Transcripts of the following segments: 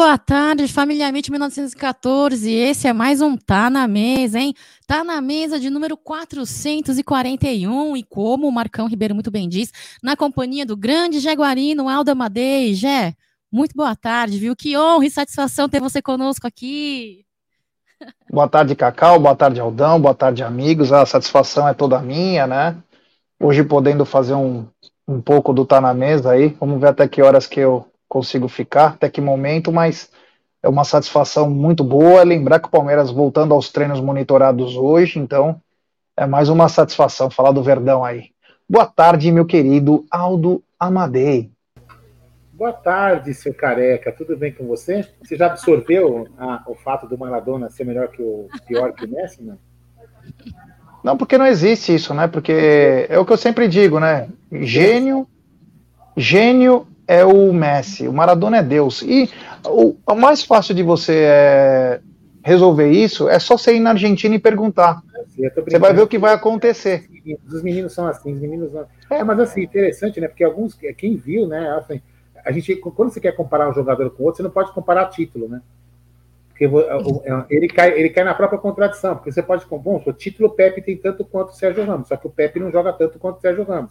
Boa tarde, família 1914. Esse é mais um Tá na Mesa, hein? Tá na mesa de número 441. E como o Marcão Ribeiro muito bem diz, na companhia do grande Jaguarino Aldo Amadei. Jé, muito boa tarde, viu? Que honra e satisfação ter você conosco aqui. Boa tarde, Cacau. Boa tarde, Aldão. Boa tarde, amigos. A satisfação é toda minha, né? Hoje podendo fazer um, um pouco do Tá na Mesa aí. Vamos ver até que horas que eu consigo ficar, até que momento, mas é uma satisfação muito boa. Lembrar que o Palmeiras voltando aos treinos monitorados hoje, então é mais uma satisfação falar do Verdão aí. Boa tarde, meu querido Aldo Amadei. Boa tarde, seu careca. Tudo bem com você? Você já absorveu a, o fato do Maradona ser melhor que o pior que o Messi, não? Não, porque não existe isso, né? Porque é o que eu sempre digo, né? Gênio, gênio é o Messi, o Maradona é Deus. E o, o mais fácil de você é, resolver isso é só você ir na Argentina e perguntar. Você vai ver o que vai acontecer. Os meninos são assim, os meninos não... É, mas assim, interessante, né? Porque alguns, quem viu, né? Assim, a gente, quando você quer comparar um jogador com outro, você não pode comparar título, né? Porque é, ele cai, ele cai na própria contradição, porque você pode, bom, o título Pepe tem tanto quanto o Sérgio Ramos, só que o Pepe não joga tanto quanto o Sérgio Ramos.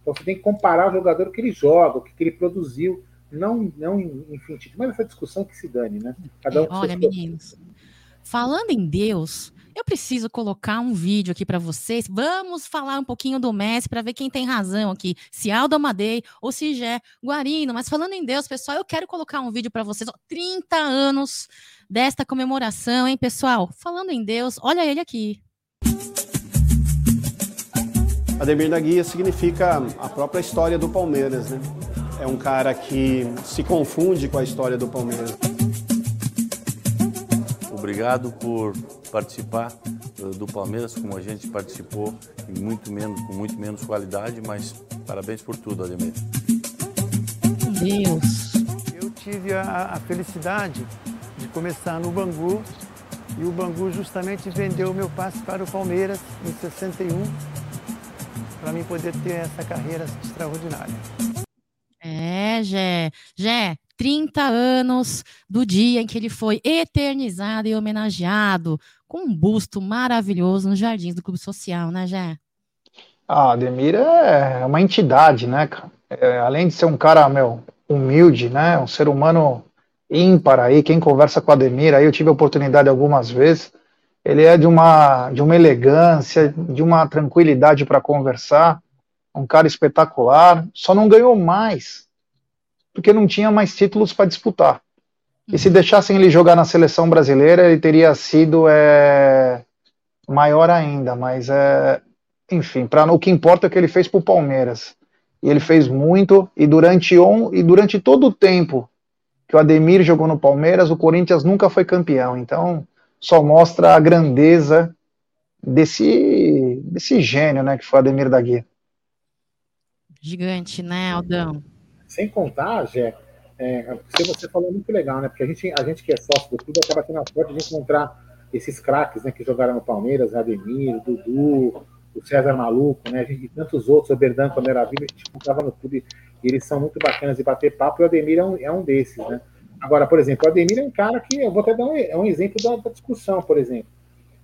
Então você tem que comparar o jogador que ele joga, o que, ele produziu, não, não enfim, tipo, mas essa discussão que se dane, né? Cada um Olha, meninos, falando em Deus, eu preciso colocar um vídeo aqui para vocês. Vamos falar um pouquinho do Messi para ver quem tem razão aqui, se Aldo Amadei ou se Jé Guarino. Mas falando em Deus, pessoal, eu quero colocar um vídeo para vocês. 30 anos desta comemoração, hein, pessoal? Falando em Deus, olha ele aqui. Ademir da Guia significa a própria história do Palmeiras, né? É um cara que se confunde com a história do Palmeiras. Obrigado por participar eh, do Palmeiras como a gente participou, muito menos, com muito menos qualidade, mas parabéns por tudo, Ademir. Deus. Eu tive a, a felicidade de começar no Bangu e o Bangu justamente vendeu o meu passe para o Palmeiras em 61 para mim poder ter essa carreira extraordinária. É, Gé. Gé, 30 anos do dia em que ele foi eternizado e homenageado com um busto maravilhoso nos jardins do Clube Social, né, Gé? Ah, Ademir é uma entidade, né, é, além de ser um cara, meu, humilde, né, um ser humano ímpar aí, quem conversa com o Ademir, aí eu tive a oportunidade algumas vezes, ele é de uma, de uma elegância, de uma tranquilidade para conversar, um cara espetacular, só não ganhou mais, porque não tinha mais títulos para disputar. E se deixassem ele jogar na seleção brasileira, ele teria sido é, maior ainda, mas é, enfim, para o que importa é o que ele fez para o Palmeiras. E ele fez muito, e durante, on, e durante todo o tempo que o Ademir jogou no Palmeiras, o Corinthians nunca foi campeão. Então, só mostra a grandeza desse, desse gênio, né, que foi Ademir da Guia. Gigante, né, Aldão? Sem contar, Jé, é, você falou muito legal, né? Porque a gente, a gente que é sócio do clube acaba tendo a sorte de encontrar esses craques, né, que jogaram no Palmeiras, Ademir, Dudu, o César Maluco, né, e tantos outros, o Berdan quando era vivo, a gente encontrava no clube, e eles são muito bacanas de bater papo, e o Ademir é um, é um desses, né? Agora, por exemplo, o Ademir é um cara que, eu vou até dar um, é um exemplo da, da, discussão, por exemplo.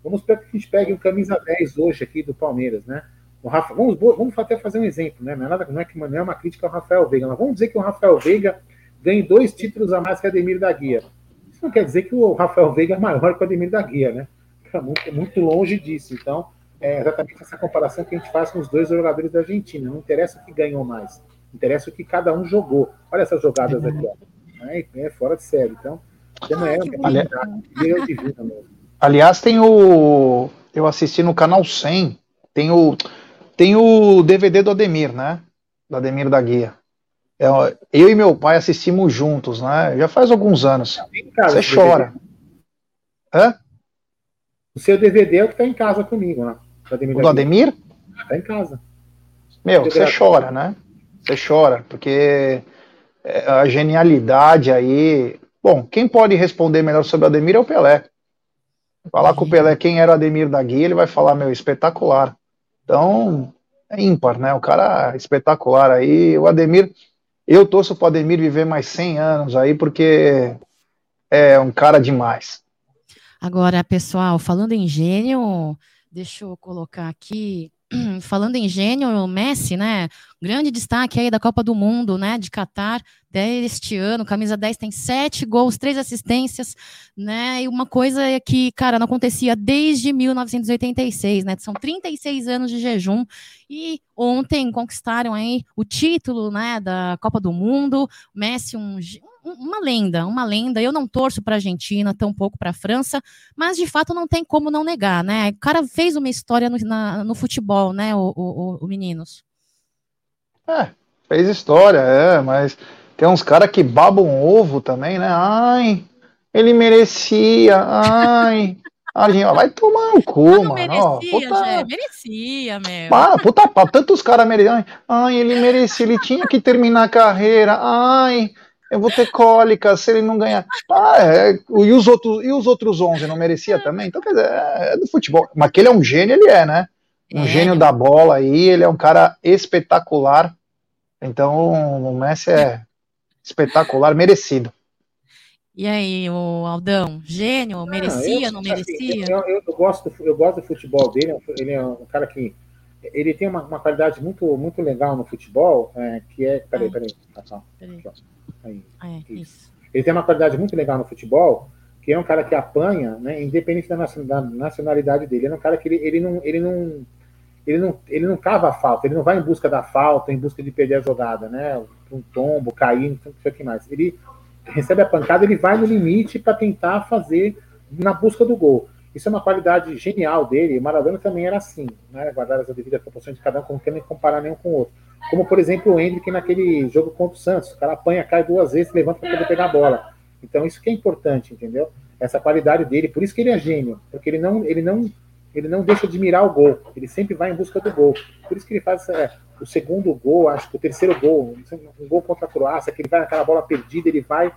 Vamos pegar que a gente pegue um camisa 10 hoje aqui do Palmeiras, né? O Rafa, vamos, vamos até fazer um exemplo, né? Não é, nada, não é, que, não é uma crítica ao Rafael Veiga, mas vamos dizer que o Rafael Veiga ganhe dois títulos a mais que o Ademir da Guia. Isso não quer dizer que o Rafael Veiga é maior que o Ademir da Guia, né? É muito, muito longe disso. Então, é exatamente essa comparação que a gente faz com os dois jogadores da Argentina. Não interessa o que ganhou mais, interessa o que cada um jogou. Olha essas jogadas aqui, ó é, é fora de série. Então, não é, Ali... Aliás, tem o. Eu assisti no canal 100. Tem o, tem o DVD do Ademir, né? Do Ademir da Guia. É, eu e meu pai assistimos juntos, né? Já faz alguns anos. Você chora. Hã? O seu DVD é o que tá em casa comigo, né? Do Ademir o do Ademir? Tá em casa. Meu, você chora, né? Você chora, porque é, a genialidade aí. Bom, quem pode responder melhor sobre o Ademir é o Pelé. Falar com o Pelé quem era o Ademir da Guia, ele vai falar, meu, espetacular. Então, é ímpar, né? O cara é espetacular aí. O Ademir, eu torço para o Ademir viver mais 100 anos aí, porque é um cara demais. Agora, pessoal, falando em gênio, deixa eu colocar aqui falando em gênio, o Messi, né? Grande destaque aí da Copa do Mundo, né? De Qatar, deste ano, camisa 10 tem sete gols, três assistências, né? E uma coisa é que, cara, não acontecia desde 1986, né? São 36 anos de jejum e ontem conquistaram aí o título, né? Da Copa do Mundo. Messi, um uma lenda, uma lenda. Eu não torço para a Argentina, tampouco para a França, mas de fato não tem como não negar, né? O cara fez uma história no, na, no futebol, né, o, o, o, Meninos? É, fez história, é, mas tem uns caras que babam ovo também, né? Ai, ele merecia, ai. Argentina, vai tomar no cu, mano. Merecia, puta... Jé, merecia, meu. Ah, puta pau, tantos caras mereciam. Ai, ele merecia, ele tinha que terminar a carreira. Ai, eu vou ter cólica se ele não ganhar. Ah, é, e, os outros, e os outros 11 não merecia também? Então, quer dizer, é, é do futebol. Mas que ele é um gênio, ele é, né? Um é. gênio da bola aí, ele é um cara espetacular. Então, o Messi é espetacular, merecido. E aí, o Aldão, gênio, ah, merecia, eu, não merecia? Eu, eu, eu, gosto, eu gosto do futebol dele, ele é um cara que ele tem uma, uma qualidade muito, muito legal no futebol, é, que é. Peraí, ah. peraí, peraí. peraí. Aí, é, isso. Isso. Ele tem uma qualidade muito legal no futebol, que é um cara que apanha, né, independente da nacionalidade dele. Ele é um cara que ele, ele, não, ele, não, ele, não, ele não cava a falta, ele não vai em busca da falta, em busca de perder a jogada, né? Um tombo, cair, não sei o que mais. Ele recebe a pancada, ele vai no limite para tentar fazer na busca do gol. Isso é uma qualidade genial dele. Maradona também era assim, né? guardar as devidas proporções de cada um, não querendo comparar nenhum com o outro. Como, por exemplo, o Hendrick naquele jogo contra o Santos. O cara apanha, cai duas vezes, levanta para poder pegar a bola. Então, isso que é importante, entendeu? Essa qualidade dele. Por isso que ele é gênio. Porque ele não, ele não, ele não deixa de mirar o gol. Ele sempre vai em busca do gol. Por isso que ele faz é, o segundo gol, acho que o terceiro gol, um gol contra a Croácia, que ele vai naquela bola perdida, ele vai.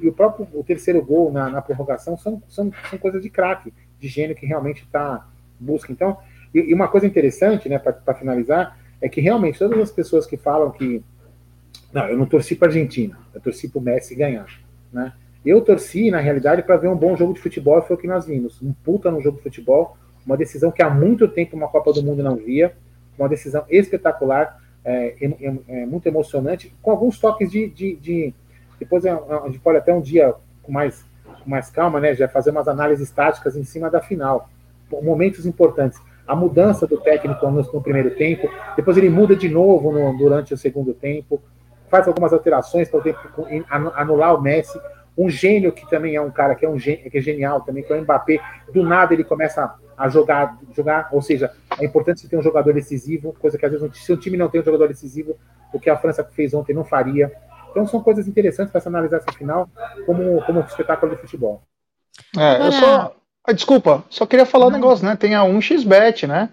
E o próprio o terceiro gol na, na prorrogação são, são, são coisas de craque, de gênio que realmente está busca. Então, e, e, uma coisa interessante, né, para finalizar, é que realmente todas as pessoas que falam que não, eu não torci para Argentina, eu torci para o Messi ganhar, né? Eu torci, na realidade, para ver um bom jogo de futebol, foi o que nós vimos. Um puta no jogo de futebol, uma decisão que há muito tempo uma Copa do Mundo não via, uma decisão espetacular, é, é, é muito emocionante, com alguns toques de. de, de depois é, a gente pode até um dia com mais, com mais calma, né? Já fazer umas análises táticas em cima da final. Momentos importantes a mudança do técnico no, no primeiro tempo, depois ele muda de novo no, durante o segundo tempo, faz algumas alterações para anular o Messi. Um gênio que também é um cara que é um que é genial também, que é o Mbappé. Do nada ele começa a jogar, jogar, ou seja, é importante você ter um jogador decisivo, coisa que às vezes se o time não tem um jogador decisivo, o que a França fez ontem não faria. Então são coisas interessantes para se analisar essa final como, como um espetáculo de futebol. É, eu só, ah, desculpa, só queria falar um negócio, né? Tem a 1xBet, né?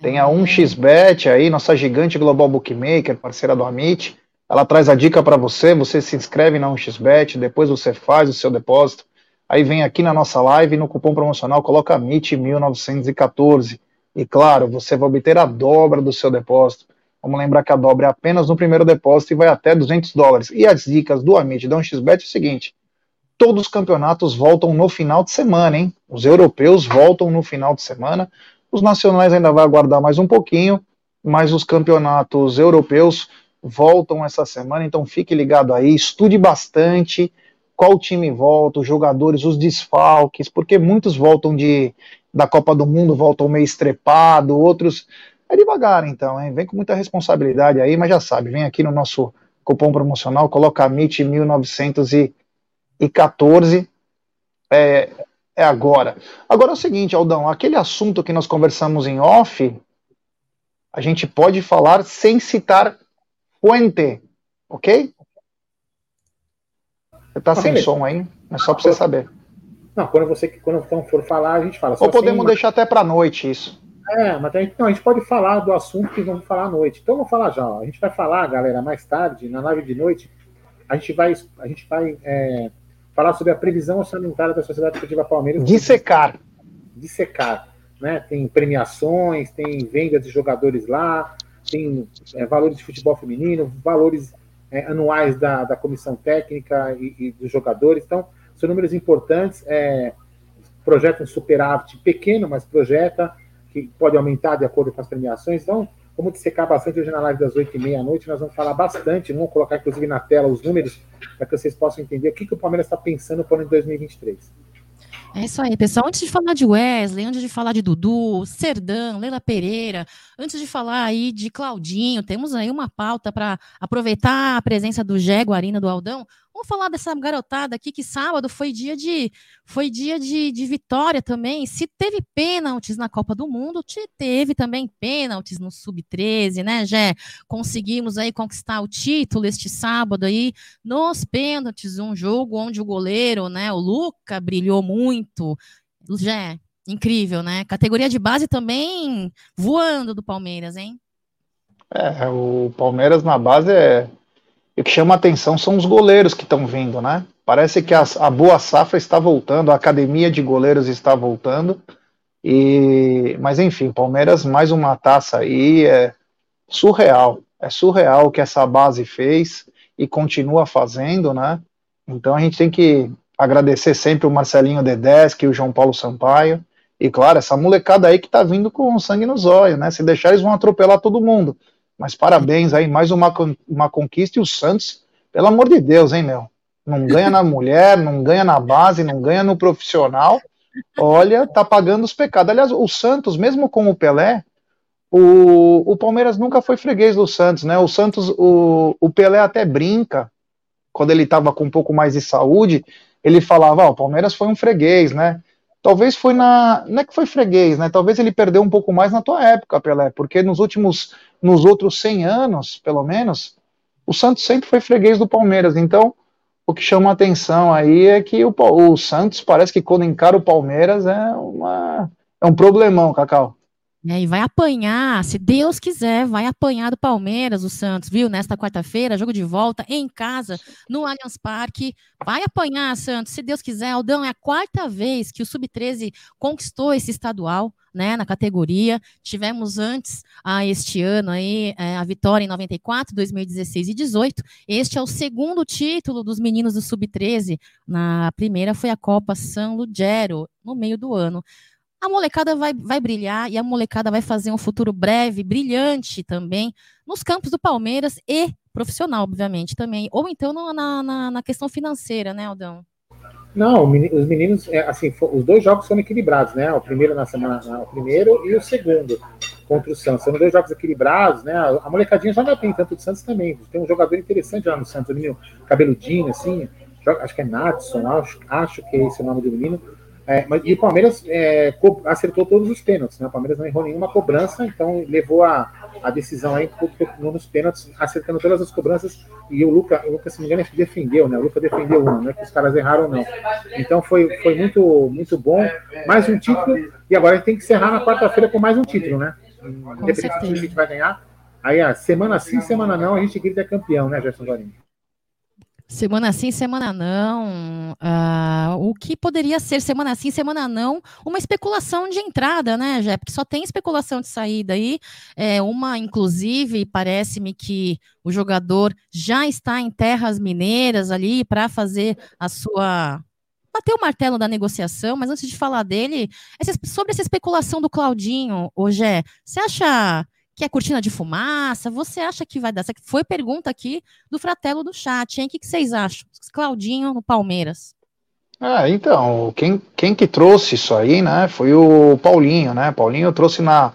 Tem a 1xBet aí, nossa gigante global bookmaker, parceira do Amit. Ela traz a dica para você, você se inscreve na 1xBet, depois você faz o seu depósito. Aí vem aqui na nossa live no cupom promocional coloca MIT1914. E claro, você vai obter a dobra do seu depósito. Vamos lembrar que a dobra é apenas no primeiro depósito e vai até 200 dólares. E as dicas do Amit da 1xBet é o seguinte: todos os campeonatos voltam no final de semana, hein? Os europeus voltam no final de semana. Os nacionais ainda vai aguardar mais um pouquinho, mas os campeonatos europeus voltam essa semana, então fique ligado aí, estude bastante qual time volta, os jogadores, os desfalques, porque muitos voltam de da Copa do Mundo, voltam meio estrepado, outros é devagar então, hein? Vem com muita responsabilidade aí, mas já sabe, vem aqui no nosso cupom promocional, coloca MIT 1900 e e 14 é, é agora. Agora é o seguinte, Aldão, aquele assunto que nós conversamos em off, a gente pode falar sem citar Fuente, ok? Você tá ah, sem beleza. som aí, é só para você saber. Não, quando você quando for falar, a gente fala. Ou podemos sem... deixar até para noite isso. É, mas a gente, não, a gente pode falar do assunto que vamos falar à noite. Então vamos falar já. Ó. A gente vai falar, galera, mais tarde, na live de noite. A gente vai, a gente vai é, falar sobre a previsão orçamentária da Sociedade Esportiva Palmeiras. Dissecar. Dissecar. Né? Tem premiações, tem venda de jogadores lá, tem é, valores de futebol feminino, valores é, anuais da, da comissão técnica e, e, dos jogadores. Então, são números importantes, é, projeta um superávit pequeno, mas projeta que pode aumentar de acordo com as premiações. Então, vamos dissecar bastante hoje na live das 8 e meia à noite, nós vamos falar bastante, vamos colocar inclusive na tela os números, para que vocês possam entender o que, que o Palmeiras está pensando para o ano de 2023. É isso aí, pessoal. Antes de falar de Wesley, antes de falar de Dudu, Serdão, Leila Pereira, antes de falar aí de Claudinho, temos aí uma pauta para aproveitar a presença do Jé Guarina do Aldão. Vamos falar dessa garotada aqui que sábado foi dia de foi dia de, de vitória também. Se teve pênaltis na Copa do Mundo, teve também pênaltis no Sub-13, né, Jé? Conseguimos aí conquistar o título este sábado aí nos pênaltis, um jogo onde o goleiro, né, o Luca brilhou muito. Jé, incrível, né? Categoria de base também voando do Palmeiras, hein? É, o Palmeiras na base é e o que chama atenção são os goleiros que estão vindo, né? Parece que a, a, boa safra está voltando, a academia de goleiros está voltando. E, mas enfim, Palmeiras mais uma taça aí é surreal. É surreal o que essa base fez e continua fazendo, né? Então a gente tem que agradecer sempre o Marcelinho Dedeschi e o João Paulo Sampaio. E claro, essa molecada aí que tá vindo com sangue nos olhos, né? Se deixar, eles vão atropelar todo mundo. Mas parabéns aí, mais uma, uma conquista. E o Santos, pelo amor de Deus, hein, meu? Não ganha na mulher, não ganha na base, não ganha no profissional. Olha, tá pagando os pecados. Aliás, o Santos, mesmo com o Pelé, o, o Palmeiras nunca foi freguês do Santos, né? O Santos, o, o Pelé até brinca, quando ele estava com um pouco mais de saúde, ele falava, ah, o Palmeiras foi um freguês, né? Talvez foi na. Não é que foi freguês, né? Talvez ele perdeu um pouco mais na tua época, Pelé, porque nos últimos. Nos outros 100 anos, pelo menos, o Santos sempre foi freguês do Palmeiras. Então, o que chama a atenção aí é que o, o Santos parece que quando encara o Palmeiras é, uma, é um problemão, Cacau. É, e vai apanhar, se Deus quiser, vai apanhar do Palmeiras, o Santos, viu? Nesta quarta-feira, jogo de volta em casa, no Allianz Parque. Vai apanhar, Santos, se Deus quiser. Aldão, é a quarta vez que o Sub-13 conquistou esse estadual, né, na categoria. Tivemos antes, a este ano aí, é, a vitória em 94, 2016 e 18. Este é o segundo título dos meninos do Sub-13. Na primeira foi a Copa San Lugero, no meio do ano a molecada vai, vai brilhar e a molecada vai fazer um futuro breve, brilhante também, nos campos do Palmeiras e profissional, obviamente, também. Ou então na, na, na questão financeira, né, Aldão? Não, os meninos, é, assim, os dois jogos foram equilibrados, né? O primeiro na semana, o primeiro e o segundo contra o Santos. São dois jogos equilibrados, né? A molecadinha não tem tanto de Santos também. Tem um jogador interessante lá no Santos, o menino cabeludinho, assim, joga, acho que é Natson, acho, acho que é esse o nome do menino é, mas, e o Palmeiras é, acertou todos os pênaltis, né? O Palmeiras não errou nenhuma cobrança, então levou a, a decisão aí nos pênaltis, acertando todas as cobranças. E o Luca, o Luca, se não me engano, defendeu, né? O Luca defendeu uma, não é que os caras erraram, não. Então foi, foi muito, muito bom. Mais um título, e agora a gente tem que encerrar na quarta-feira com mais um título, né? Independente do que a gente vai ganhar. Aí, a semana sim, semana não, a gente grita campeão, né, Gerson Guarini? Semana sim, semana não. Uh, o que poderia ser semana sim, semana não, uma especulação de entrada, né, Jé? Porque só tem especulação de saída aí. É, uma, inclusive, parece-me que o jogador já está em terras mineiras ali para fazer a sua. bater o martelo da negociação, mas antes de falar dele, essa, sobre essa especulação do Claudinho, ô Jé, você acha que é cortina de fumaça? Você acha que vai dar? Foi pergunta aqui do Fratelo do chat, hein? O que, vocês acham? Claudinho no Palmeiras. Ah, então, quem, quem que trouxe isso aí, né, foi o Paulinho, né? Paulinho trouxe na,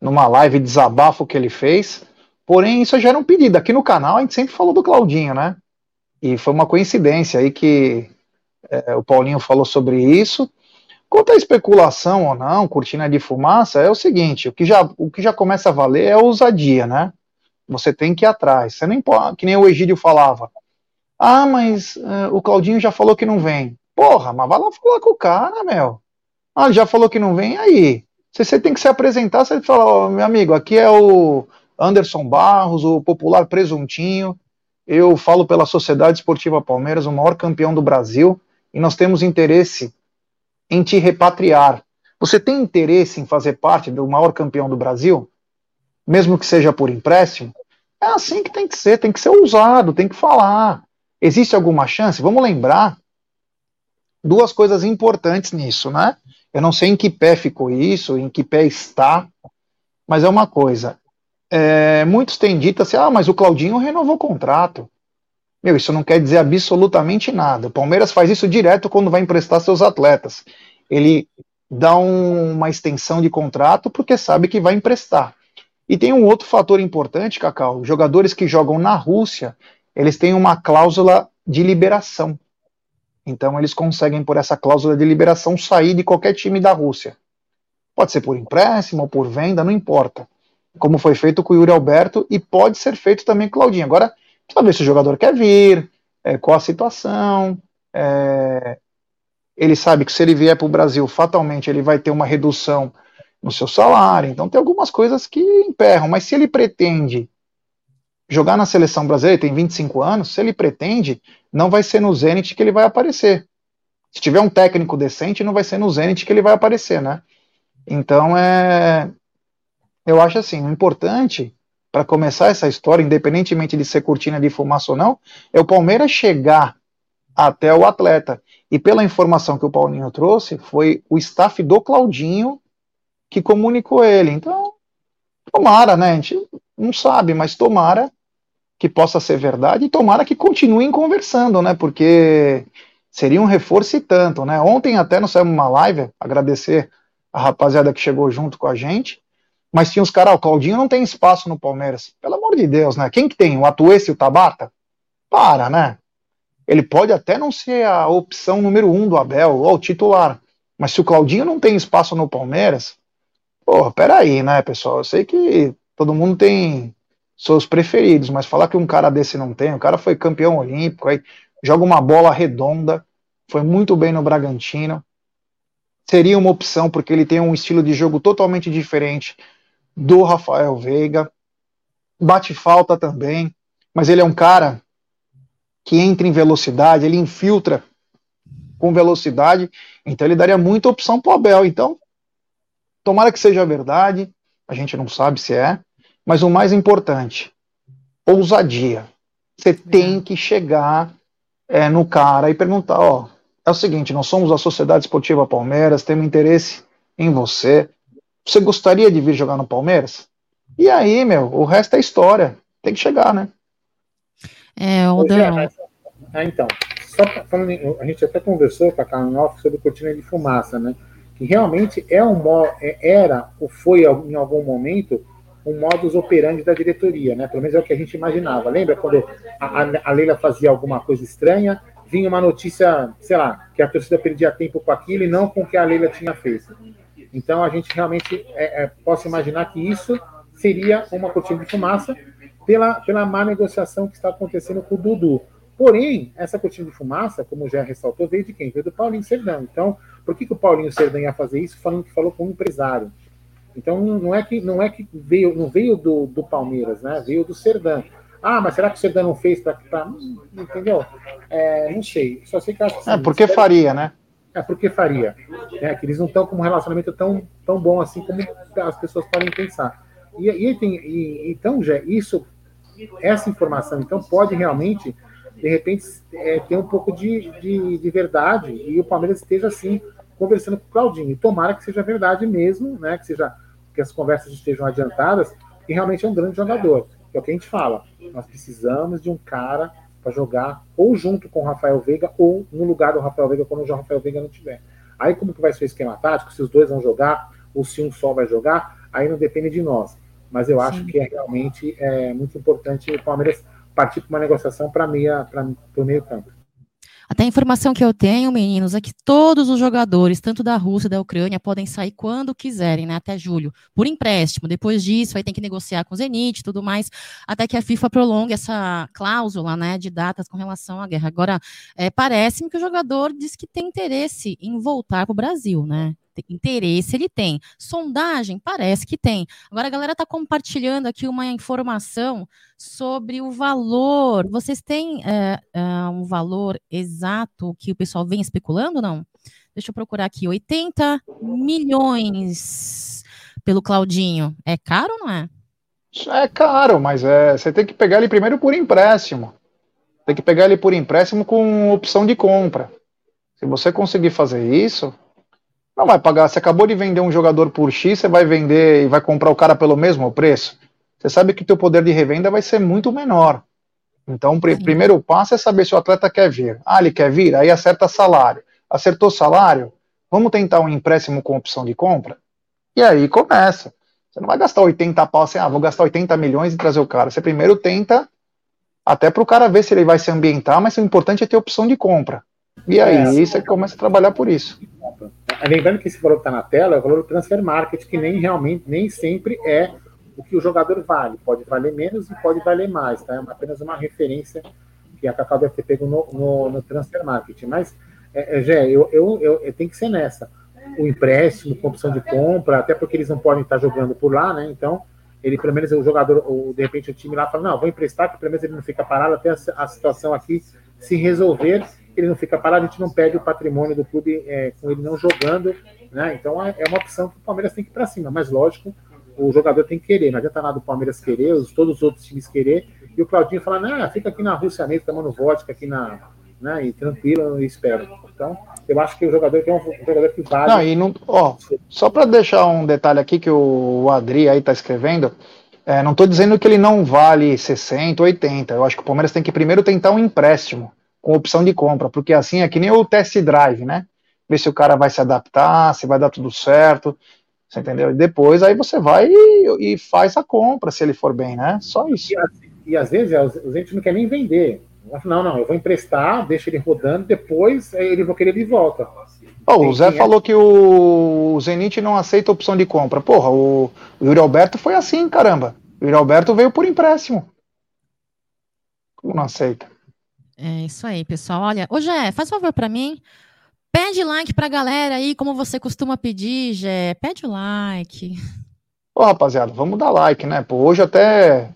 numa live desabafo que ele fez. Porém, isso já era um pedido. Aqui no canal a gente sempre falou do Claudinho, né? E foi uma coincidência aí que é, o Paulinho falou sobre isso. Quanto à especulação ou não, cortina de fumaça, é o seguinte: o que já, o que já começa a valer é a ousadia, né? Você tem que ir atrás. Você nem pode, que nem o Egídio falava. Ah, mas uh, o Claudinho já falou que não vem. Porra, mas vai lá falar com o cara, meu. Ah, ele já falou que não vem, aí. Você, você tem que se apresentar, você fala, oh, meu amigo, aqui é o Anderson Barros, o popular presuntinho. Eu falo pela Sociedade Esportiva Palmeiras, o maior campeão do Brasil, e nós temos interesse em te repatriar. Você tem interesse em fazer parte do maior campeão do Brasil? Mesmo que seja por empréstimo? É assim que tem que ser, tem que ser ousado, tem que falar. Existe alguma chance? Vamos lembrar duas coisas importantes nisso, né? Eu não sei em que pé ficou isso, em que pé está, mas é uma coisa. É, muitos têm dito assim: ah, mas o Claudinho renovou o contrato. Meu, isso não quer dizer absolutamente nada. O Palmeiras faz isso direto quando vai emprestar seus atletas. Ele dá um, uma extensão de contrato porque sabe que vai emprestar. E tem um outro fator importante, Cacau. Jogadores que jogam na Rússia, eles têm uma cláusula de liberação. Então eles conseguem, por essa cláusula de liberação, sair de qualquer time da Rússia. Pode ser por empréstimo ou por venda, não importa. Como foi feito com o Yuri Alberto e pode ser feito também com o Claudinho. Agora, ver se o jogador quer vir, é, qual a situação. É, ele sabe que se ele vier para o Brasil, fatalmente ele vai ter uma redução no seu salário. Então tem algumas coisas que emperram. Mas se ele pretende jogar na seleção brasileira, tem 25 anos, se ele pretende, não vai ser no Zenit que ele vai aparecer. Se tiver um técnico decente, não vai ser no Zenit que ele vai aparecer, né? Então é. Eu acho assim, o importante para começar essa história, independentemente de ser cortina de fumaça ou não, é o Palmeiras chegar até o atleta. E pela informação que o Paulinho trouxe, foi o staff do Claudinho que comunicou ele. Então, tomara, né? A gente não sabe, mas tomara que possa ser verdade e tomara que continuem conversando, né? Porque seria um reforço e tanto, né? Ontem até nós saímos uma live, agradecer a rapaziada que chegou junto com a gente, mas tinha os caras, o Claudinho não tem espaço no Palmeiras. Pelo amor de Deus, né? Quem que tem? O Atuesse e o Tabata? Para, né? Ele pode até não ser a opção número um do Abel, ou o titular, mas se o Claudinho não tem espaço no Palmeiras, pô, peraí, né, pessoal? Eu sei que todo mundo tem seus preferidos, mas falar que um cara desse não tem, o cara foi campeão olímpico, aí joga uma bola redonda, foi muito bem no Bragantino, seria uma opção porque ele tem um estilo de jogo totalmente diferente do Rafael Veiga, bate falta também, mas ele é um cara que entra em velocidade, ele infiltra com velocidade, então ele daria muita opção para o Abel. Então, tomara que seja verdade, a gente não sabe se é, mas o mais importante, ousadia. Você tem que chegar é, no cara e perguntar, ó, é o seguinte, nós somos a Sociedade Esportiva Palmeiras, temos interesse em você. Você gostaria de vir jogar no Palmeiras? E aí, meu, o resto é história. Tem que chegar, né? É, o Dan... é, então, só falando, a gente até conversou com a Carmen sobre cortina de fumaça, né? Que realmente é um é, era ou foi em algum momento um modus operandi da diretoria, né? Pelo menos é o que a gente imaginava. Lembra quando a, a Leila fazia alguma coisa estranha, vinha uma notícia, sei lá, que a torcida perdia tempo com aquilo e não com o que a Leila tinha feito. Então a gente realmente é, é, posso imaginar que isso seria uma cortina de fumaça pela, pela má negociação que está acontecendo com o Dudu. Porém, essa cortina de fumaça, como já ressaltou, veio de quem? Veio do Paulinho Serdão. Então, por que, que o Paulinho Serdão ia fazer isso falando que falou com um empresário? Então não é que não é que veio não veio do, do Palmeiras, né? Veio do Serdã. Ah, mas será que o Serdã não fez para entendeu? É, não sei. Só sei que acho que, É porque faria, né? É porque faria, né? Que eles não estão com um relacionamento tão tão bom assim como as pessoas podem pensar. E, e, tem, e então já isso essa informação então pode realmente de repente é, ter um pouco de, de, de verdade e o Palmeiras esteja assim conversando com o Claudinho. Tomara que seja verdade mesmo, né? Que seja que as conversas estejam adiantadas, e realmente é um grande jogador. É o que a gente fala. Nós precisamos de um cara para jogar ou junto com o Rafael Veiga ou no lugar do Rafael Veiga quando o Rafael Veiga não tiver. Aí como que vai ser o esquema tático? Se os dois vão jogar ou se um só vai jogar, aí não depende de nós. Mas eu acho Sim. que é realmente é, muito importante o Palmeiras partir para uma negociação para meia para o meio campo. Até a informação que eu tenho, meninos, é que todos os jogadores, tanto da Rússia e da Ucrânia, podem sair quando quiserem, né? Até julho, por empréstimo. Depois disso, aí tem que negociar com o Zenit e tudo mais, até que a FIFA prolongue essa cláusula, né, de datas com relação à guerra. Agora, é, parece-me que o jogador diz que tem interesse em voltar para o Brasil, né? Interesse ele tem. Sondagem parece que tem. Agora a galera está compartilhando aqui uma informação sobre o valor. Vocês têm é, é, um valor exato que o pessoal vem especulando, não? Deixa eu procurar aqui. 80 milhões pelo Claudinho. É caro ou não é? É caro, mas é, você tem que pegar ele primeiro por empréstimo. Tem que pegar ele por empréstimo com opção de compra. Se você conseguir fazer isso, não vai pagar. Você acabou de vender um jogador por X, você vai vender e vai comprar o cara pelo mesmo preço. Você sabe que o teu poder de revenda vai ser muito menor. Então, o pr primeiro passo é saber se o atleta quer vir. Ah, ele quer vir, aí acerta salário. Acertou salário? Vamos tentar um empréstimo com opção de compra? E aí começa. Você não vai gastar 80 pau assim, ah, vou gastar 80 milhões e trazer o cara. Você primeiro tenta, até para o cara ver se ele vai se ambientar, mas o importante é ter opção de compra. E aí é, você começa a trabalhar por isso. Lembrando que esse valor que está na tela é o valor do transfer market, que nem realmente, nem sempre é o que o jogador vale. Pode valer menos e pode valer mais, tá? É apenas uma referência que a Cacau deve ter pego no, no, no transfer market. Mas, é, é, Gé, eu, eu, eu, eu tenho que ser nessa. O empréstimo, com opção de compra, até porque eles não podem estar jogando por lá, né? Então, ele, pelo menos, o jogador, ou de repente o time lá fala, não, vou emprestar, que pelo menos ele não fica parado até a, a situação aqui se resolver, ele não fica parado, a gente não perde o patrimônio do clube é, com ele não jogando, né? Então é, é uma opção que o Palmeiras tem que ir para cima, mas lógico, o jogador tem que querer, não adianta nada o Palmeiras querer, os, todos os outros times querer, e o Claudinho fala, não, fica aqui na Rússia mesmo, tomando vodka aqui na. Né, e tranquilo, e espera. Então, eu acho que o jogador é um, um jogador que vale. Não, e não, ó, só para deixar um detalhe aqui que o Adri aí tá escrevendo, é, não estou dizendo que ele não vale 60, 80. Eu acho que o Palmeiras tem que primeiro tentar um empréstimo com opção de compra, porque assim é que nem o test drive, né? Ver se o cara vai se adaptar, se vai dar tudo certo. Você entendeu? E depois aí você vai e, e faz a compra, se ele for bem, né? Só isso. E, e às vezes os gente não quer nem vender. Não, não, eu vou emprestar, deixa ele rodando, depois ele vai querer de volta. Oh, o Zé falou que o Zenit não aceita opção de compra. Porra, o, o Yuri Alberto foi assim, caramba. O Yuri Alberto veio por empréstimo. Como não aceita? É isso aí, pessoal. Olha, ô Jé, faz um favor para mim. Pede like pra galera aí, como você costuma pedir, Jé. Pede o like. Ô, rapaziada, vamos dar like, né? Pô, hoje até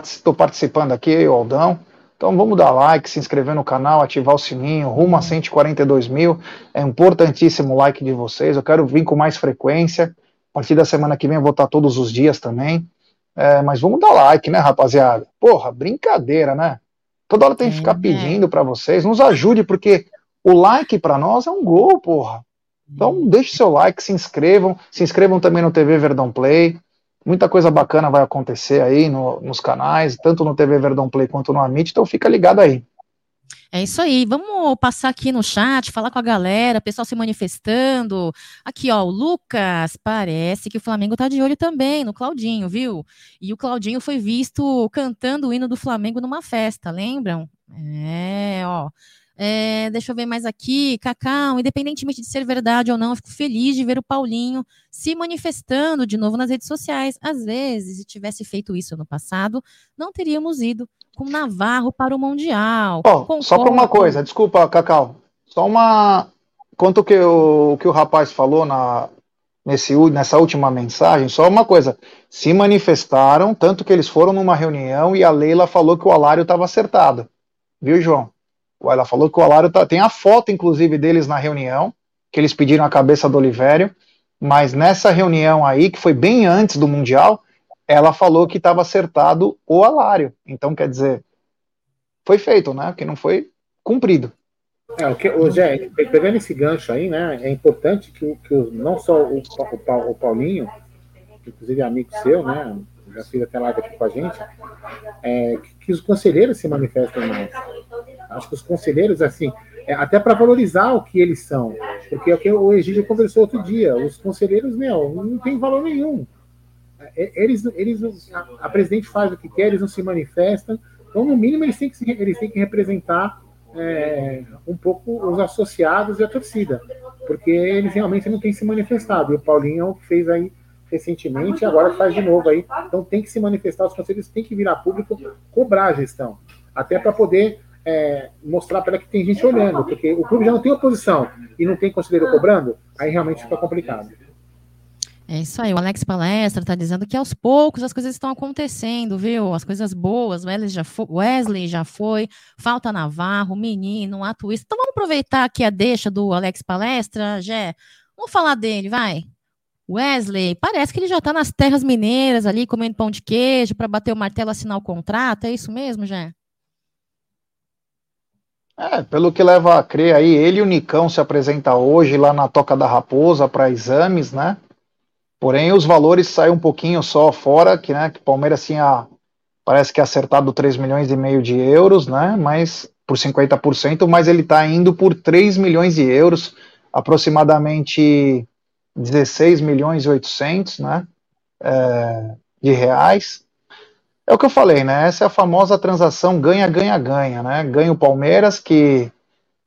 estou é, participando aqui, o Aldão. Então vamos dar like, se inscrever no canal, ativar o sininho, rumo a 142 mil. É importantíssimo o like de vocês. Eu quero vir com mais frequência. A partir da semana que vem eu vou estar todos os dias também. É, mas vamos dar like, né, rapaziada? Porra, brincadeira, né? Toda hora tem que ficar é. pedindo para vocês. Nos ajude, porque o like para nós é um gol, porra. Então uhum. deixe seu like, se inscrevam, se inscrevam também no TV Verdão Play. Muita coisa bacana vai acontecer aí no, nos canais, tanto no TV Verdão Play quanto no Amit, então fica ligado aí. É isso aí. Vamos passar aqui no chat, falar com a galera, pessoal se manifestando. Aqui, ó, o Lucas, parece que o Flamengo tá de olho também no Claudinho, viu? E o Claudinho foi visto cantando o hino do Flamengo numa festa, lembram? É, ó. É, deixa eu ver mais aqui. Cacau, independentemente de ser verdade ou não, eu fico feliz de ver o Paulinho se manifestando de novo nas redes sociais. Às vezes, se tivesse feito isso no passado, não teríamos ido com Navarro para o Mundial. Oh, só para uma coisa, desculpa, Cacau. Só uma. Quanto que o que o rapaz falou na, nesse, nessa última mensagem, só uma coisa. Se manifestaram, tanto que eles foram numa reunião e a Leila falou que o Alário estava acertado. Viu, João? Ela falou que o Alário tá, tem a foto, inclusive, deles na reunião, que eles pediram a cabeça do Olivério, mas nessa reunião aí, que foi bem antes do Mundial, ela falou que estava acertado o Alário. Então, quer dizer, foi feito, né? Que não foi cumprido. É, o que, o Zé, pegando esse gancho aí, né? É importante que, que não só o, o, o Paulinho, inclusive amigo seu, né? Já fiz até live aqui com a gente, é, que, que os conselheiros se manifestem mais. Acho que os conselheiros, assim, é, até para valorizar o que eles são. Porque é o que o Egídio conversou outro dia, os conselheiros, meu, não tem valor nenhum. É, eles, eles, a, a, presidente faz o que quer, eles não se manifestam. Então, no mínimo, eles têm que, eles têm que representar é, um pouco os associados e a torcida, porque eles realmente não têm se manifestado. E o Paulinho é fez aí recentemente agora faz de novo aí. Então, tem que se manifestar, os conselheiros têm que vir a público cobrar a gestão, até para poder é, mostrar para ela que tem gente olhando, porque o clube já não tem oposição e não tem conselheiro cobrando, aí realmente fica complicado. É isso aí, o Alex Palestra está dizendo que aos poucos as coisas estão acontecendo, viu? As coisas boas, Wesley já foi, Wesley já foi falta Navarro, menino, atuista. Então vamos aproveitar aqui a deixa do Alex Palestra, Jé. Vamos falar dele, vai. Wesley, parece que ele já está nas terras mineiras ali, comendo pão de queijo para bater o martelo, assinar o contrato. É isso mesmo, Jé? É, pelo que leva a crer aí, ele e o Nicão se apresenta hoje lá na Toca da Raposa para exames, né? Porém, os valores saem um pouquinho só fora, que, né, que o Palmeiras tinha, parece que acertado 3 milhões e meio de euros, né? Mas por 50%, mas ele está indo por 3 milhões de euros, aproximadamente 16 milhões e 800, né? É, de reais. É o que eu falei, né? Essa é a famosa transação ganha, ganha, ganha, né? Ganha o Palmeiras, que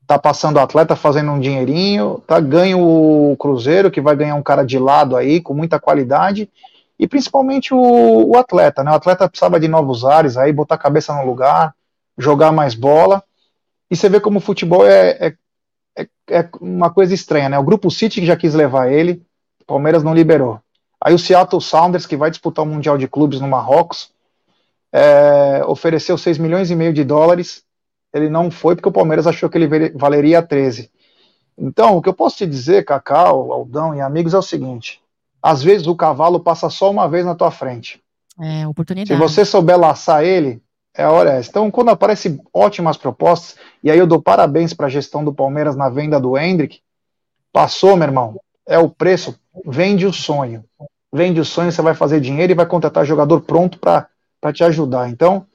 tá passando o atleta fazendo um dinheirinho, tá? Ganha o Cruzeiro, que vai ganhar um cara de lado aí, com muita qualidade, e principalmente o, o atleta, né? O atleta precisava de novos ares aí, botar a cabeça no lugar, jogar mais bola, e você vê como o futebol é, é, é, é uma coisa estranha, né? O Grupo City que já quis levar ele, o Palmeiras não liberou. Aí o Seattle Sounders, que vai disputar o Mundial de Clubes no Marrocos, é, ofereceu 6 milhões e meio de dólares, ele não foi porque o Palmeiras achou que ele valeria 13. Então, o que eu posso te dizer, Cacau, Aldão e amigos, é o seguinte: às vezes o cavalo passa só uma vez na tua frente. É, oportunidade. Se você souber laçar ele, é a hora essa. Então, quando aparecem ótimas propostas, e aí eu dou parabéns para a gestão do Palmeiras na venda do Hendrick, passou, meu irmão, é o preço, vende o sonho. Vende o sonho, você vai fazer dinheiro e vai contratar jogador pronto para para te ajudar. Então,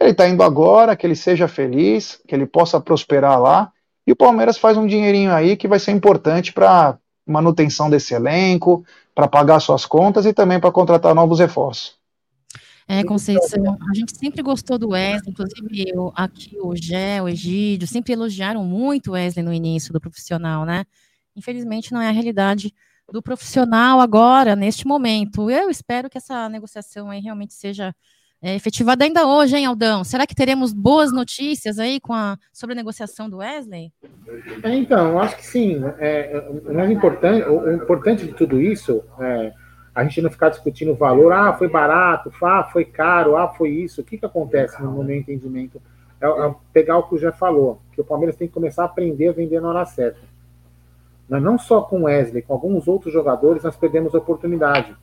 ele está indo agora, que ele seja feliz, que ele possa prosperar lá, e o Palmeiras faz um dinheirinho aí que vai ser importante para manutenção desse elenco, para pagar suas contas e também para contratar novos reforços. É, Conceição, a gente sempre gostou do Wesley, inclusive eu, aqui o Gé, o Egídio, sempre elogiaram muito o Wesley no início do profissional, né? Infelizmente não é a realidade do profissional agora, neste momento. Eu espero que essa negociação aí realmente seja é, efetivada ainda hoje, hein, Aldão? Será que teremos boas notícias aí com a, sobre a negociação do Wesley? É, então, acho que sim. É, o mais importante, o, importante de tudo isso é a gente não ficar discutindo o valor, ah, foi barato, ah, foi caro, ah, foi isso. O que, que acontece no meu entendimento? É, é pegar o que o já falou, que o Palmeiras tem que começar a aprender a vender na hora certa. não só com Wesley, com alguns outros jogadores, nós perdemos a oportunidade.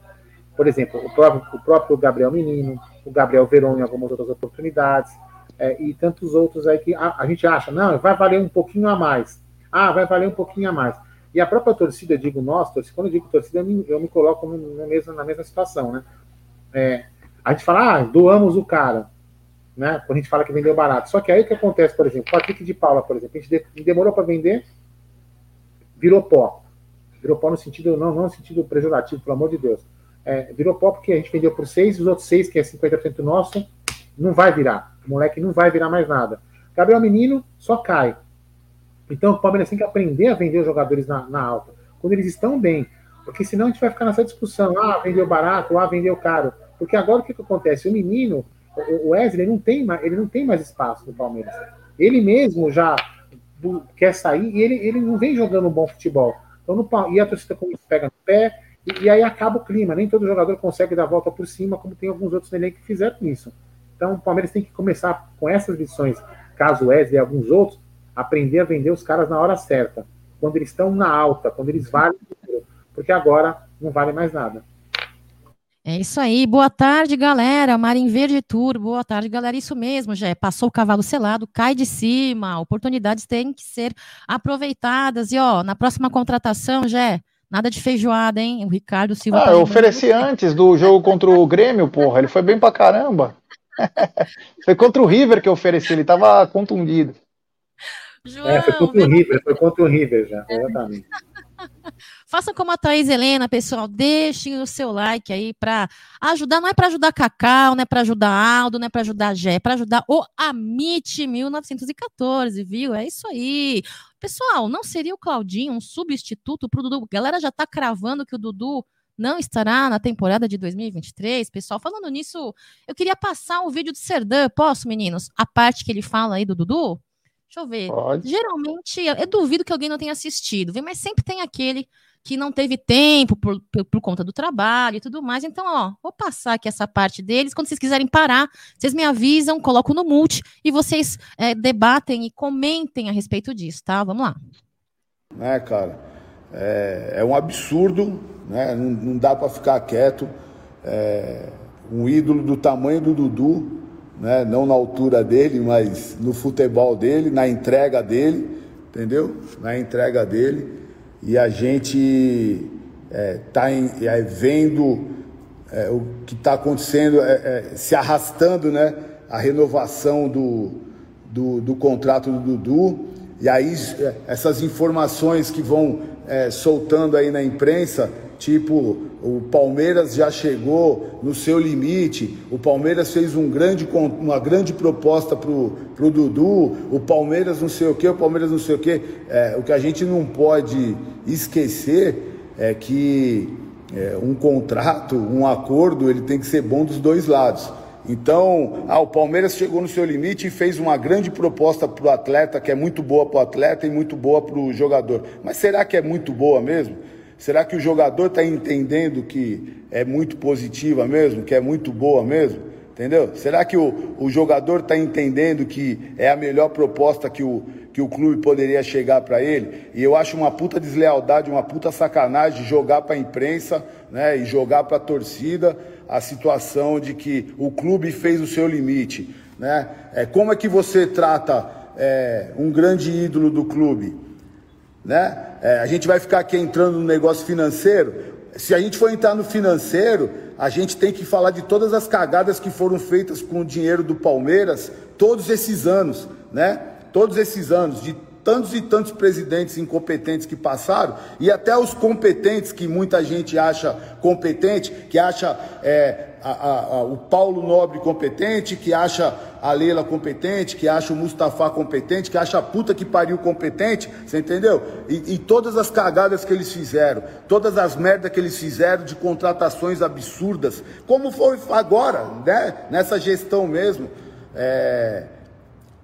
Por exemplo, o próprio, o próprio Gabriel Menino, o Gabriel Veron em algumas outras oportunidades, é, e tantos outros aí que a, a, gente acha, não, vai valer um pouquinho a mais. Ah, vai valer um pouquinho a mais. E a própria torcida, eu digo nós, torcida, quando eu digo torcida, eu me, eu me coloco no mesmo, na mesma situação, né? É, a gente fala, ah, doamos o cara, né? Quando a gente fala que vendeu barato. Só que aí o que acontece, por exemplo, Patrick de Paula, por exemplo, a gente demorou para vender, virou pó. Virou pó no sentido, não, não no sentido pejorativo, pelo amor de Deus é, virou pó porque a gente vendeu por 6, os outros 6, que é 50% nosso, não vai virar. O moleque não vai virar mais nada. Gabriel Menino só cai. Então o Palmeiras tem que aprender a vender os jogadores na, na, alta, quando eles estão bem. Porque senão a gente vai ficar nessa discussão: ah, vendeu barato, ah, vendeu caro. Porque agora o que, que acontece? O menino, o Wesley, não tem mais, ele não tem mais espaço no Palmeiras. Ele mesmo já quer sair e ele, ele não vem jogando um bom futebol. Então, no, e a torcida pega no pé, e, e, aí acaba o clima. Nem todo jogador consegue dar a volta por cima, como tem alguns outros elenco que fizeram isso. Então o Palmeiras tem que começar com essas lições, caso Wesley e alguns outros, aprender a vender os caras na hora certa. Quando eles estão na alta, quando eles valem, porque agora não vale mais nada. É isso aí. Boa tarde, galera. Marim Verde Tour. Boa tarde, galera. Isso mesmo, já passou o cavalo selado, cai de cima. Oportunidades têm que ser aproveitadas. E ó, na próxima contratação, já Nada de feijoada, hein? O Ricardo Silva. Ah, tá eu ofereci antes do jogo contra o Grêmio, porra. Ele foi bem pra caramba. foi contra o River que eu ofereci, ele tava contundido. João, é, foi contra o River, foi contra o River já, exatamente. Faça como a Thaís Helena, pessoal. Deixem o seu like aí para ajudar. Não é para ajudar Cacau, não é para ajudar Aldo, não é para ajudar Gé, é para ajudar o Amit 1914, viu? É isso aí. Pessoal, não seria o Claudinho um substituto para o Dudu? A galera já está cravando que o Dudu não estará na temporada de 2023. Pessoal, falando nisso, eu queria passar um vídeo do Serdã. Posso, meninos? A parte que ele fala aí do Dudu? Deixa eu ver. Pode. Geralmente, eu, eu, duvido que alguém não tenha assistido, viu? mas sempre tem aquele que não teve tempo por, por, por, conta do trabalho e tudo mais. Então, ó, vou passar aqui essa parte deles. Quando vocês quiserem parar, vocês me avisam, coloco no multi e vocês é, debatem e comentem a respeito disso, tá? Vamos lá. Né, cara? É, é um absurdo, né? Não, não dá para ficar quieto. É, um ídolo do tamanho do Dudu né? não na altura dele, mas no futebol dele, na entrega dele, entendeu? Na entrega dele. E a gente está é, é, vendo é, o que está acontecendo, é, é, se arrastando, né? A renovação do, do, do, contrato do Dudu. E aí é, essas informações que vão soltando aí na imprensa Tipo, o Palmeiras já chegou no seu limite, o Palmeiras fez um grande, uma grande proposta para o Dudu, o Palmeiras não sei o que, o Palmeiras não sei o que. É, o que a gente não pode esquecer é que é, um contrato, um acordo, ele tem que ser bom dos dois lados. Então, ah, o Palmeiras chegou no seu limite e fez uma grande proposta para o atleta, que é muito boa para o atleta e muito boa para o jogador. Mas será que é muito boa mesmo? Será que o jogador está entendendo que é muito positiva mesmo, que é muito boa mesmo? Entendeu? Será que o, o jogador está entendendo que é a melhor proposta que o, que o clube poderia chegar para ele? E eu acho uma puta deslealdade, uma puta sacanagem jogar para a imprensa né, e jogar para a torcida a situação de que o clube fez o seu limite. Né? É, como é que você trata é, um grande ídolo do clube? Né? É, a gente vai ficar aqui entrando no negócio financeiro. Se a gente for entrar no financeiro, a gente tem que falar de todas as cagadas que foram feitas com o dinheiro do Palmeiras todos esses anos, né? Todos esses anos, de tantos e tantos presidentes incompetentes que passaram, e até os competentes, que muita gente acha competente, que acha é, a, a, a, o Paulo Nobre competente, que acha a Leila competente, que acha o Mustafa competente, que acha a puta que pariu competente, você entendeu? E, e todas as cagadas que eles fizeram, todas as merdas que eles fizeram de contratações absurdas, como foi agora, né? Nessa gestão mesmo. É...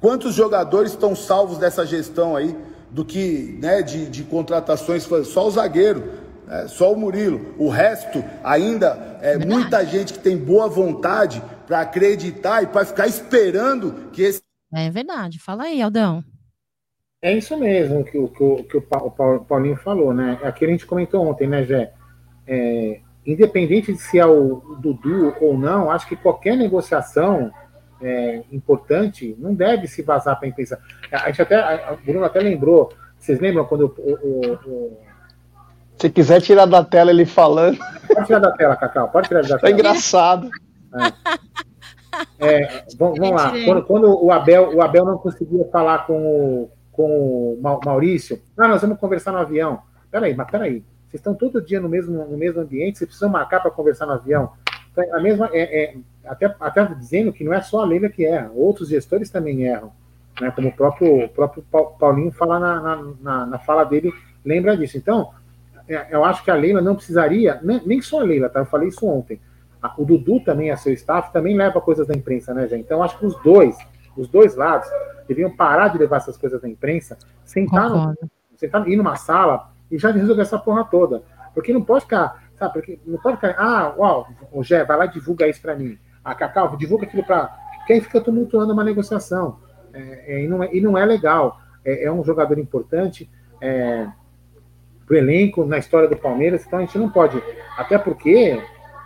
Quantos jogadores estão salvos dessa gestão aí? Do que né, de, de contratações, só o zagueiro, né, só o Murilo. O resto, ainda, é muita gente que tem boa vontade para acreditar e para ficar esperando que esse. É verdade. Fala aí, Aldão. É isso mesmo que, o, que, o, que o Paulinho falou, né? É aquilo a gente comentou ontem, né, Jé? É, independente de se é o Dudu ou não, acho que qualquer negociação é, importante não deve se vazar para a imprensa. A gente até, o Bruno até lembrou, vocês lembram quando o, o, o... Se quiser tirar da tela ele falando. Pode tirar da tela, Cacau, pode tirar da tá tela. É engraçado. É. É, vamos, vamos lá. Quando, quando, o, Abel, o Abel não conseguia falar com o, com o Maurício, ah, nós vamos conversar no avião. Peraí, mas peraí. Vocês estão todo dia no mesmo, no mesmo ambiente, vocês precisam marcar para conversar no avião. Então, a mesma, é, é, até, até dizendo que não é só a Leila que erra, outros gestores também erram. Né, como o próprio, o próprio Paulinho fala na, na, na fala dele, lembra disso. Então, é, eu acho que a Leila não precisaria, nem, nem só a Leila, tá? Eu falei isso ontem. O Dudu também, a seu staff, também leva coisas da imprensa, né, gente? Então, acho que os dois, os dois lados, deviam parar de levar essas coisas da imprensa, sentar, no, sentar ir numa sala e já resolver essa porra toda. Porque não pode ficar, sabe? Porque não pode ficar, ah, uau, o Gé, vai lá e divulga isso para mim. A Cacau, divulga aquilo para. Quem fica tumultuando uma negociação. É, é, e, não é, e não é legal. É, é um jogador importante é, para o elenco, na história do Palmeiras, então a gente não pode. Até porque,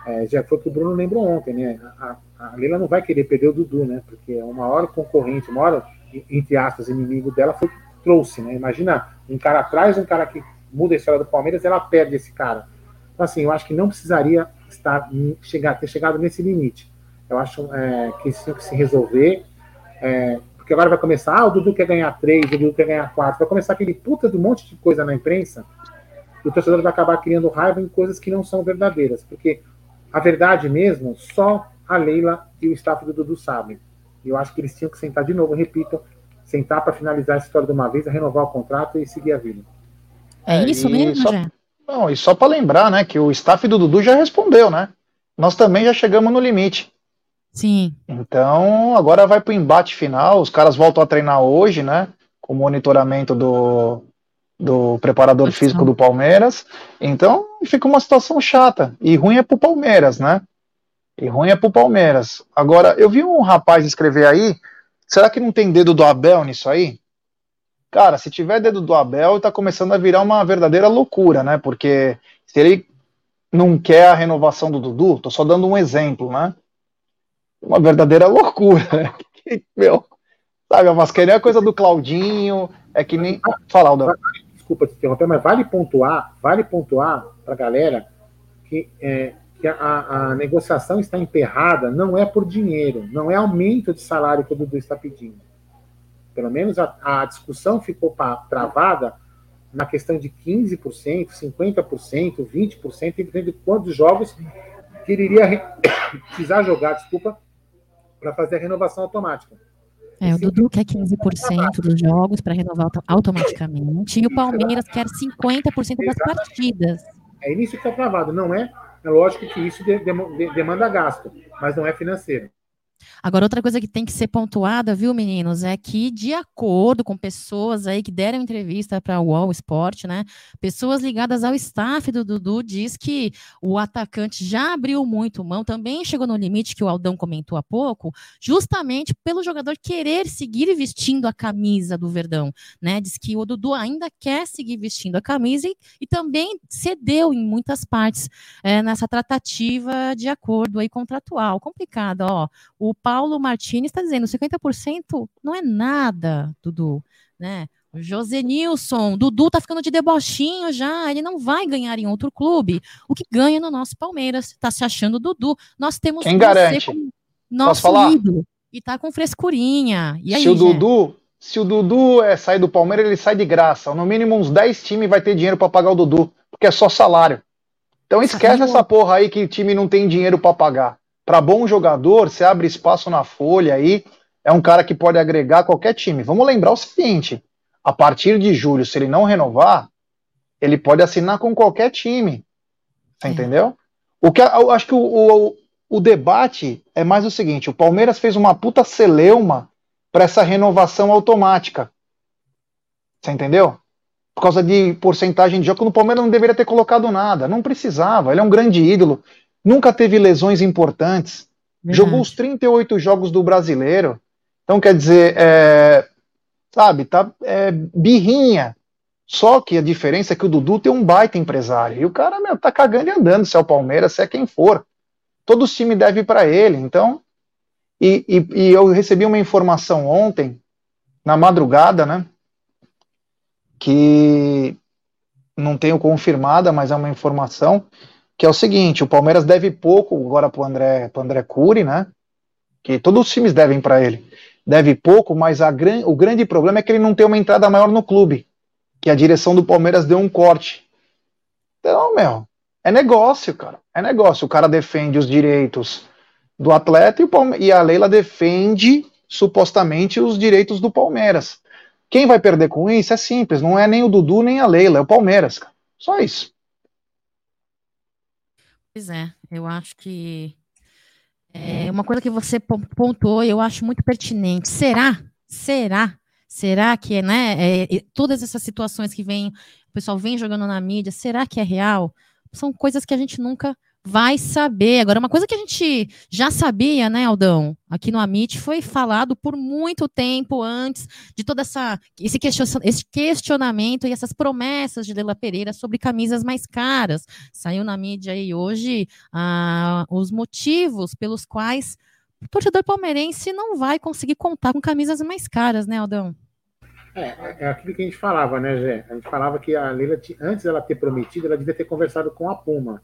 é, já foi o que o Bruno lembrou ontem, né? A, a Leila não vai querer perder o Dudu, né? Porque é uma hora concorrente, uma hora, entre aspas, inimigo dela foi trouxe, né? Imagina um cara atrás, um cara que muda a história do Palmeiras, ela perde esse cara. Então, assim, eu acho que não precisaria estar, chegar, ter chegado nesse limite. Eu acho é, que isso tem que se resolver. É, porque agora vai começar, ah, o Dudu quer ganhar três, o Dudu quer ganhar quatro. Vai começar aquele puta de um monte de coisa na imprensa. E o torcedor vai acabar criando raiva em coisas que não são verdadeiras. Porque a verdade mesmo, só a Leila e o staff do Dudu sabem. E eu acho que eles tinham que sentar de novo, repito, sentar para finalizar a história de uma vez, renovar o contrato e seguir a vida. É isso mesmo, só, Não, e só para lembrar, né, que o staff do Dudu já respondeu, né? Nós também já chegamos no limite. Sim. Então, agora vai para o embate final. Os caras voltam a treinar hoje, né? Com o monitoramento do, do preparador Nossa. físico do Palmeiras. Então, fica uma situação chata. E ruim é pro Palmeiras, né? E ruim é pro Palmeiras. Agora, eu vi um rapaz escrever aí. Será que não tem dedo do Abel nisso aí? Cara, se tiver dedo do Abel, tá começando a virar uma verdadeira loucura, né? Porque se ele não quer a renovação do Dudu, tô só dando um exemplo, né? Uma verdadeira loucura, né? Meu, sabe, a mascarinha é coisa do Claudinho, é que nem. Fala, Aldão. Desculpa te interromper, mas vale pontuar, vale pontuar pra galera que, é, que a, a, negociação está emperrada não é por dinheiro, não é aumento de salário que o Dudu está pedindo. Pelo menos a, a discussão ficou pra, travada na questão de 15%, 50%, 20%, dependendo de quantos jogos que ele iria precisar jogar, desculpa, para fazer a renovação automática. É, o Dudu quer 15% dos jogos para renovar automaticamente e o Palmeiras quer 50% das partidas. É isso que está travado, não é? É lógico que isso demanda gasto, mas não é financeiro. Agora, outra coisa que tem que ser pontuada, viu, meninos, é que, de acordo com pessoas aí que deram entrevista para o UOL Sport, né? Pessoas ligadas ao staff do Dudu diz que o atacante já abriu muito mão, também chegou no limite que o Aldão comentou há pouco, justamente pelo jogador querer seguir vestindo a camisa do Verdão, né? Diz que o Dudu ainda quer seguir vestindo a camisa e, e também cedeu em muitas partes é, nessa tratativa de acordo aí contratual. Complicado, ó. O o Paulo Martins está dizendo 50% não é nada, Dudu, né? O José Nilson, Dudu tá ficando de debochinho já, ele não vai ganhar em outro clube. O que ganha no nosso Palmeiras, tá se achando Dudu. Nós temos Quem garante? nosso falar? ídolo e tá com frescurinha. E aí, se o Dudu, se o Dudu é sair do Palmeiras, ele sai de graça. No mínimo uns 10 times vai ter dinheiro para pagar o Dudu, porque é só salário. Então esquece essa porra aí que o time não tem dinheiro para pagar. Para bom jogador, você abre espaço na folha aí, é um cara que pode agregar qualquer time. Vamos lembrar o seguinte: a partir de julho, se ele não renovar, ele pode assinar com qualquer time. Você é. entendeu? O que eu acho que o, o, o debate é mais o seguinte: o Palmeiras fez uma puta celeuma para essa renovação automática. Você entendeu? Por causa de porcentagem de jogo, no Palmeiras não deveria ter colocado nada, não precisava. Ele é um grande ídolo nunca teve lesões importantes, Verdade. jogou os 38 jogos do brasileiro. Então, quer dizer, é, sabe, tá é, birrinha. Só que a diferença é que o Dudu tem um baita empresário. E o cara, meu, tá cagando e andando, se é o Palmeiras, se é quem for. Todo o time deve para ele. Então, e, e, e eu recebi uma informação ontem, na madrugada, né? Que não tenho confirmada, mas é uma informação que é o seguinte: o Palmeiras deve pouco agora para o André, André Cury, né? Que todos os times devem para ele. Deve pouco, mas gran, o grande problema é que ele não tem uma entrada maior no clube. Que a direção do Palmeiras deu um corte. Então, meu, é negócio, cara. É negócio. O cara defende os direitos do atleta e, e a Leila defende supostamente os direitos do Palmeiras. Quem vai perder com isso é simples, não é nem o Dudu nem a Leila, é o Palmeiras. Cara. Só isso. Pois é, eu acho que é uma coisa que você pontuou, eu acho muito pertinente. Será? Será? Será que, né, é, todas essas situações que vem, o pessoal vem jogando na mídia, será que é real? São coisas que a gente nunca vai saber. Agora, uma coisa que a gente já sabia, né, Aldão, aqui no Amit, foi falado por muito tempo antes de todo essa, esse, questionamento e essas promessas de Leila Pereira sobre camisas mais caras. Saiu na mídia aí hoje ah, os motivos pelos quais o torcedor palmeirense não vai conseguir contar com camisas mais caras, né, Aldão? É, é aquilo que a gente falava, né, Gé? A gente falava que a Leila, antes dela ter prometido, ela devia ter conversado com a Puma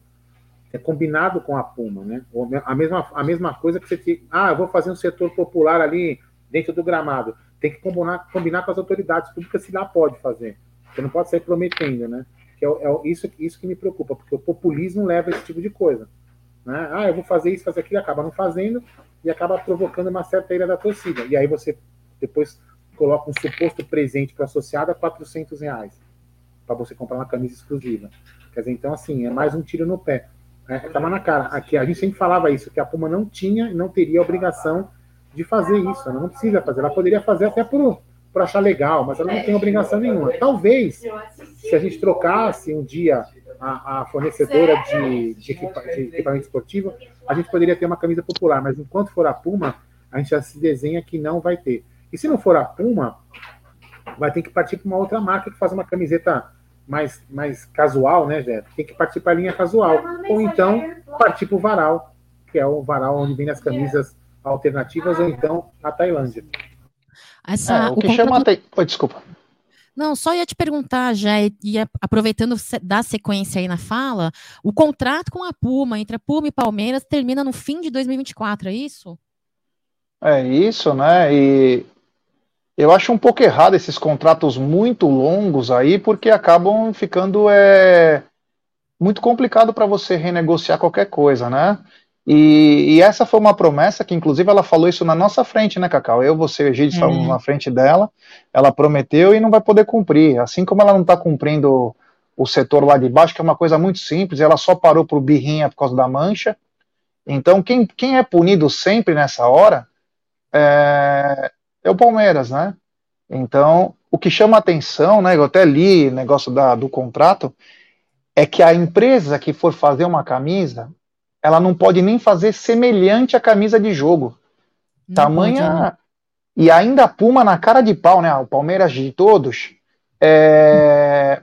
é combinado com a Puma, né? A mesma, a mesma coisa que você ah, eu vou fazer um setor popular ali dentro do gramado. Tem que combinar, combinar com as autoridades públicas se lá pode fazer. Você não pode sair prometendo, né? Que é, é isso, isso que me preocupa, porque o populismo leva a esse tipo de coisa. Né? Ah, eu vou fazer isso, fazer aquilo, acaba não fazendo e acaba provocando uma certa ira da torcida. E aí você depois coloca um suposto presente para associado a 400 reais para você comprar uma camisa exclusiva. Quer dizer, então assim, é mais um tiro no pé. Estava é, na cara. Aqui a gente sempre falava isso, que a Puma não tinha e não teria obrigação de fazer isso. Ela não precisa fazer. Ela poderia fazer até por, por achar legal, mas ela não tem obrigação nenhuma. Talvez, se a gente trocasse um dia a, a fornecedora de, de, equipa, de, equipamento esportivo, a gente poderia ter uma camisa popular. Mas enquanto for a Puma, a gente já se desenha que não vai ter. E se não for a Puma, vai ter que partir para uma outra marca que faz uma camiseta mais, mais casual, né, Zé? Tem que partir para a linha casual. Ou então partir para o varal, que é o varal onde vem as camisas alternativas ou então a Tailândia. Essa, É, o que chama. contrato- Oi, desculpa. Não, só ia te perguntar, já, e aproveitando da sequência aí na fala, o contrato com a Puma, entre a Puma e Palmeiras, termina no fim de 2024, é isso? É isso, né? E eu acho um pouco errado esses contratos muito longos aí, porque acabam ficando é, muito complicado para você renegociar qualquer coisa, né? E, e essa foi uma promessa que, inclusive, ela falou isso na nossa frente, né, Cacau? Eu, você e o Egídio estávamos É. na frente dela, ela prometeu e não vai poder cumprir. Assim como ela não está cumprindo o setor lá de baixo, que é uma coisa muito simples, ela só parou pro birrinha por causa da mancha. Então, quem, quem é punido sempre nessa hora é, é o Palmeiras, né? Então, o que chama atenção, né? Eu até li o negócio da, do contrato, é que a empresa que for fazer uma camisa, ela não pode nem fazer semelhante à camisa de jogo. Não Tamanha. pode, né? E ainda a Puma na cara de pau, né? O Palmeiras de todos. é,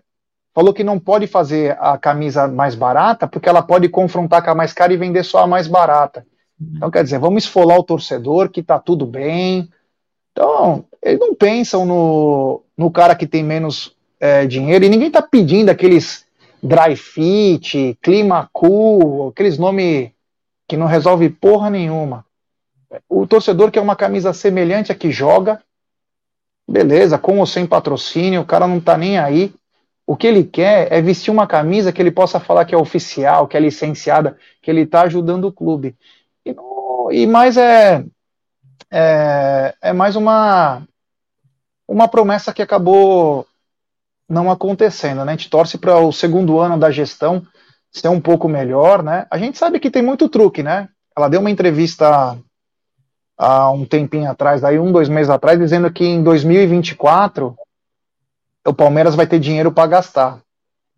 Falou que não pode fazer a camisa mais barata, porque ela pode confrontar com a mais cara e vender só a mais barata. Então, quer dizer, vamos esfolar o torcedor, que tá tudo bem. Então, eles não pensam no, no cara que tem menos é, dinheiro, e ninguém tá pedindo aqueles dry fit, clima cool, aqueles nomes que não resolve porra nenhuma. O torcedor quer uma camisa semelhante à que joga, beleza, com ou sem patrocínio, o cara não tá nem aí. O que ele quer é vestir uma camisa que ele possa falar que é oficial, que é licenciada, que ele tá ajudando o clube. E, e mais é, é, é mais uma, uma promessa que acabou não acontecendo, né? A gente torce para o segundo ano da gestão ser um pouco melhor, né? A gente sabe que tem muito truque, né? Ela deu uma entrevista há um tempinho atrás, aí um, dois meses atrás, dizendo que em 2024 o Palmeiras vai ter dinheiro para gastar.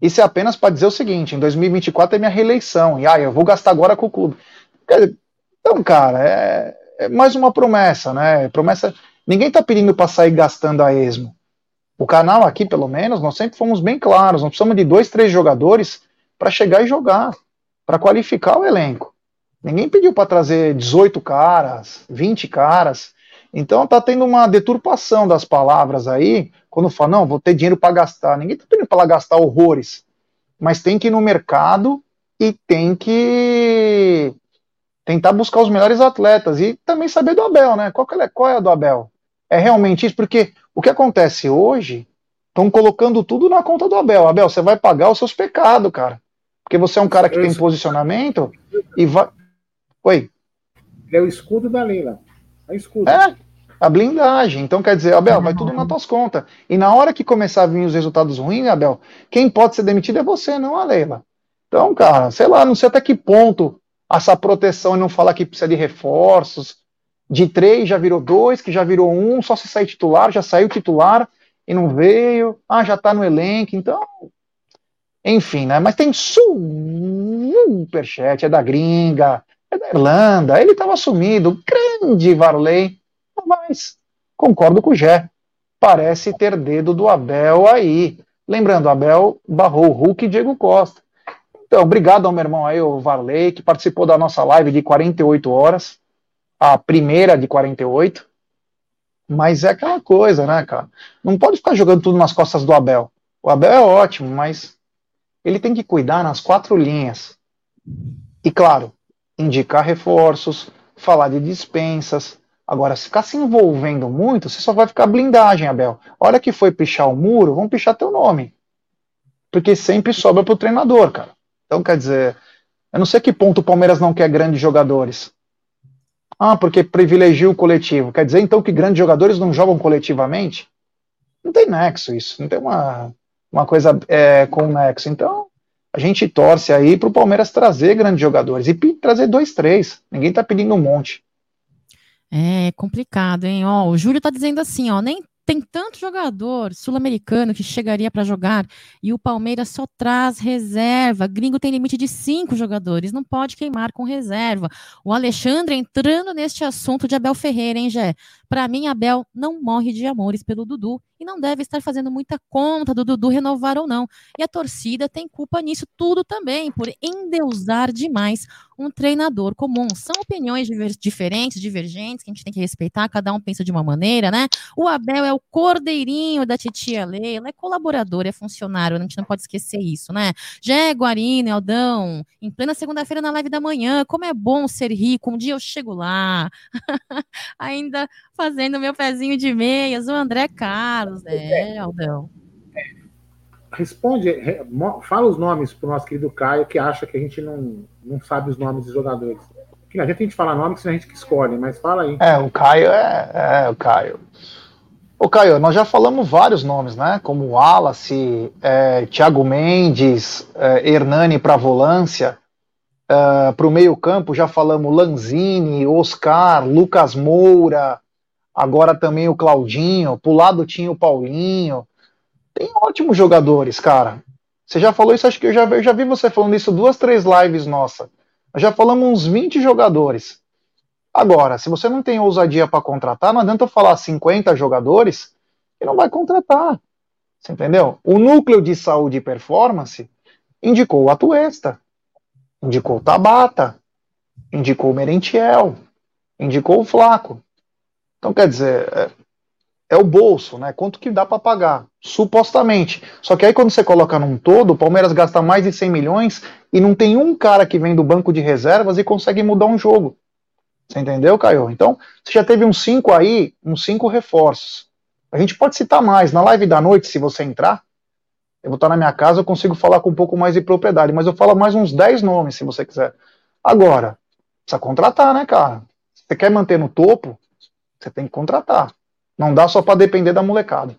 Isso é apenas para dizer o seguinte: em 2024 é minha reeleição, e ah, eu vou gastar agora com o clube. Então, cara, é, é mais uma promessa, né? Promessa. Ninguém está pedindo para sair gastando a esmo. O canal aqui, pelo menos, nós sempre fomos bem claros. Nós precisamos de dois, três jogadores para chegar e jogar, para qualificar o elenco. Ninguém pediu para trazer 18 caras, 20 caras. Então tá tendo uma deturpação das palavras aí, quando fala, não, vou ter dinheiro para gastar. Ninguém tá pedindo para gastar horrores, mas tem que ir no mercado e tem que tentar buscar os melhores atletas e também saber do Abel, né? Qual, é, qual é a do Abel? É realmente isso? Porque o que acontece hoje, estão colocando tudo na conta do Abel. Abel, você vai pagar os seus pecados, cara. Porque você é um cara que tem posicionamento e vai. Oi. É o escudo da Leila. É o escudo. É, a blindagem. Então, quer dizer, Abel, vai tudo nas tuas contas. E na hora que começar a vir os resultados ruins, Abel, quem pode ser demitido é você, não a Leila. Então, cara, sei lá, não sei até que ponto essa proteção e não falar que precisa de reforços. De três já virou dois, que já virou um, só se sair titular, já saiu titular e não veio. Ah, já tá no elenco, então. Enfim, né? Mas tem superchat, é da gringa, é da Irlanda, ele estava sumido, grande Varley, mas concordo com o Gé, parece ter dedo do Abel aí. Lembrando, Abel barrou Hulk e Diego Costa. Então, obrigado ao meu irmão aí, o Varley, que participou da nossa live de 48 horas, a primeira de 48. Mas é aquela coisa, né, cara? Não pode ficar jogando tudo nas costas do Abel. O Abel é ótimo, mas ele tem que cuidar nas quatro linhas. E claro, indicar reforços, falar de dispensas. Agora, se ficar se envolvendo muito, você só vai ficar blindagem, Abel. A hora que foi pichar o muro, vão pichar teu nome. Porque sempre sobra pro treinador, cara. Então, quer dizer, eu não sei que ponto o Palmeiras não quer grandes jogadores. Ah, porque privilegia o coletivo. Quer dizer, então, que grandes jogadores não jogam coletivamente? Não tem nexo isso. Não tem uma, uma coisa é, com nexo. Então, a gente torce aí para o Palmeiras trazer grandes jogadores e trazer dois, três. Ninguém está pedindo um monte. É complicado, hein? Ó, o Júlio tá dizendo assim, ó, nem tem tanto jogador sul-americano que chegaria para jogar e o Palmeiras só traz reserva. Gringo tem limite de cinco jogadores, não pode queimar com reserva. O Alexandre entrando neste assunto de Abel Ferreira, hein, Gé? Para mim, Abel não morre de amores pelo Dudu e não deve estar fazendo muita conta do Dudu renovar ou não. E a torcida tem culpa nisso tudo também, por endeusar demais um treinador comum. São opiniões diferentes, divergentes, que a gente tem que respeitar, cada um pensa de uma maneira, né? O Abel é o cordeirinho da titia Leila, é colaborador, é funcionário, a gente não pode esquecer isso, né? Jé, Guarino, Aldão, em plena segunda-feira na live da manhã, como é bom ser rico, um dia eu chego lá, ainda fazendo meu pezinho de meias, o André Carlos, é, Aldão. Responde, fala os nomes para o nosso querido Caio, que acha que a gente não, não sabe os nomes dos jogadores. Que a gente tem que falar nome, que a gente que escolhe, mas fala aí. É, o Caio é, é o Caio. Ô Caio, nós já falamos vários nomes, né? Como Wallace, é, Thiago Mendes, é, Hernani para volância. É, para o meio-campo já falamos Lanzini, Oscar, Lucas Moura, agora também o Claudinho, pro lado tinha o Paulinho. Tem ótimos jogadores, cara. Você já falou isso, acho que eu já, eu já vi você falando isso duas, três lives nossa. Nós já falamos uns 20 jogadores. Agora, se você não tem ousadia para contratar, não adianta eu falar 50 jogadores que não vai contratar. Você entendeu? O núcleo de saúde e performance indicou o Atuesta, indicou o Tabata, indicou o Merentiel, indicou o Flaco. Então, quer dizer, é, é o bolso, né? Quanto que dá para pagar, supostamente. Só que aí quando você coloca num todo, o Palmeiras gasta mais de 100 milhões e não tem um cara que vem do banco de reservas e consegue mudar um jogo. Você entendeu, Caio? Então, você já teve uns cinco aí, uns cinco reforços. A gente pode citar mais. Na live da noite, se você entrar, eu vou estar na minha casa, eu consigo falar com um pouco mais de propriedade, mas eu falo mais uns 10 nomes, se você quiser. Agora, precisa contratar, né, cara? Você quer manter no topo, você tem que contratar. Não dá só para depender da molecada.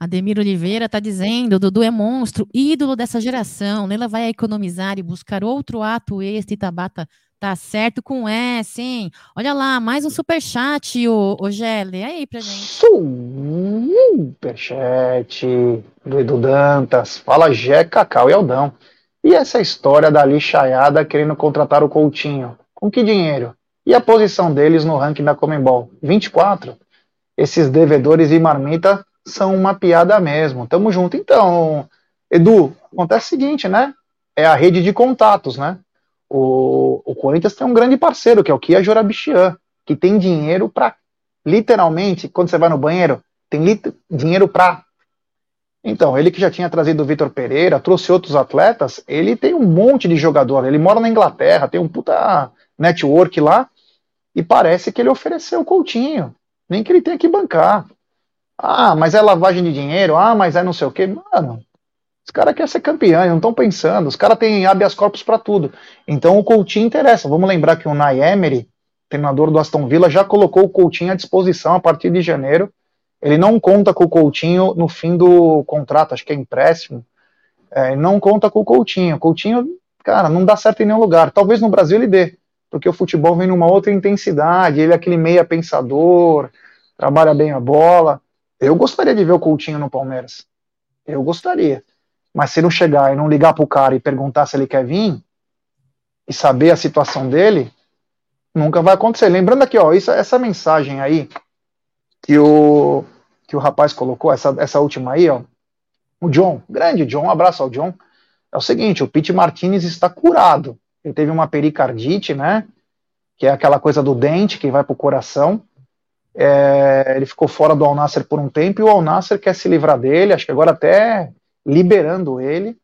Ademir Oliveira está dizendo: Dudu é monstro, ídolo dessa geração. Leila vai economizar e buscar outro ato extra e Tabata tá certo com S, hein? Olha lá, mais um superchat, o, o Gelli. aí pra gente. Superchat do Edu Dantas. Fala Jé, Cacau e Aldão. E essa história da lixaiada querendo contratar o Coutinho? Com que dinheiro? E a posição deles no ranking da Comembol? 24? Esses devedores e marmita são uma piada mesmo. Tamo junto. Então, Edu, acontece o seguinte, né? É a rede de contatos, né? O, o Corinthians tem um grande parceiro, que é o Kia Jorabichian, que tem dinheiro para, literalmente, quando você vai no banheiro, tem dinheiro para. Então, ele que já tinha trazido o Vitor Pereira, trouxe outros atletas, ele tem um monte de jogador. Ele mora na Inglaterra, tem um puta network lá, e parece que ele ofereceu o Coutinho. Nem que ele tenha que bancar. Ah, mas é lavagem de dinheiro. Ah, mas é não sei o quê. Mano, os caras querem ser campeão, não estão pensando. Os caras têm habeas corpus para tudo. Então o Coutinho interessa. Vamos lembrar que o Nay Emery, treinador do Aston Villa, já colocou o Coutinho à disposição a partir de janeiro. Ele não conta com o Coutinho no fim do contrato, acho que é empréstimo. É, não conta com o Coutinho. Coutinho, cara, não dá certo em nenhum lugar. Talvez no Brasil ele dê porque o futebol vem numa outra intensidade, ele é aquele meia pensador, trabalha bem a bola. Eu gostaria de ver o Coutinho no Palmeiras. Eu gostaria. Mas se não chegar e não ligar pro cara e perguntar se ele quer vir e saber a situação dele, nunca vai acontecer. Lembrando aqui, ó, isso, essa mensagem aí que o que o rapaz colocou, essa, essa última aí, ó, o John, grande John, um abraço ao John. É o seguinte, o Pete Martinez está curado ele teve uma pericardite, né? Que é aquela coisa do dente que vai para o coração. É, ele ficou fora do Al por um tempo e o Al quer se livrar dele, acho que agora até liberando ele.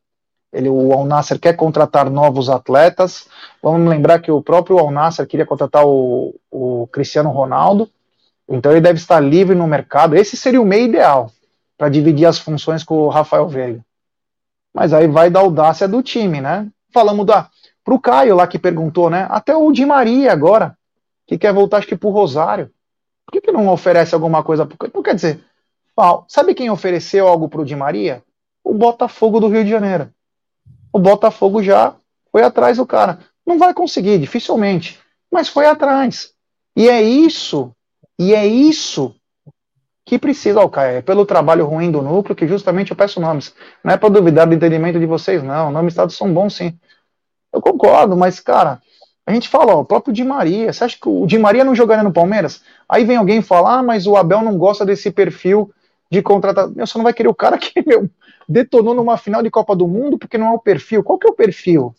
ele o Al quer contratar novos atletas. Vamos lembrar que o próprio Al queria contratar o, o Cristiano Ronaldo, então ele deve estar livre no mercado. Esse seria o meio ideal para dividir as funções com o Rafael Veiga. Mas aí vai da audácia do time, né? Falamos da para o Caio lá que perguntou, né? Até o Di Maria agora, que quer voltar, acho que para o Rosário. Por que, que não oferece alguma coisa? Não quer dizer, sabe quem ofereceu algo para o Di Maria? O Botafogo do Rio de Janeiro. O Botafogo já foi atrás do cara. Não vai conseguir, dificilmente, mas foi atrás. E é isso, e é isso que precisa, Caio. é pelo trabalho ruim do núcleo que justamente eu peço nomes. Não é para duvidar do entendimento de vocês, não. Nomes estados são bons, sim. Eu concordo, mas, cara, A gente fala, ó, o próprio Di Maria. Você acha que o Di Maria não jogaria no Palmeiras? Aí vem alguém falar, ah, mas o Abel não gosta desse perfil de contratar. Meu, você não vai querer o cara que meu, detonou numa final de Copa do Mundo porque não é o perfil. Qual que é o perfil?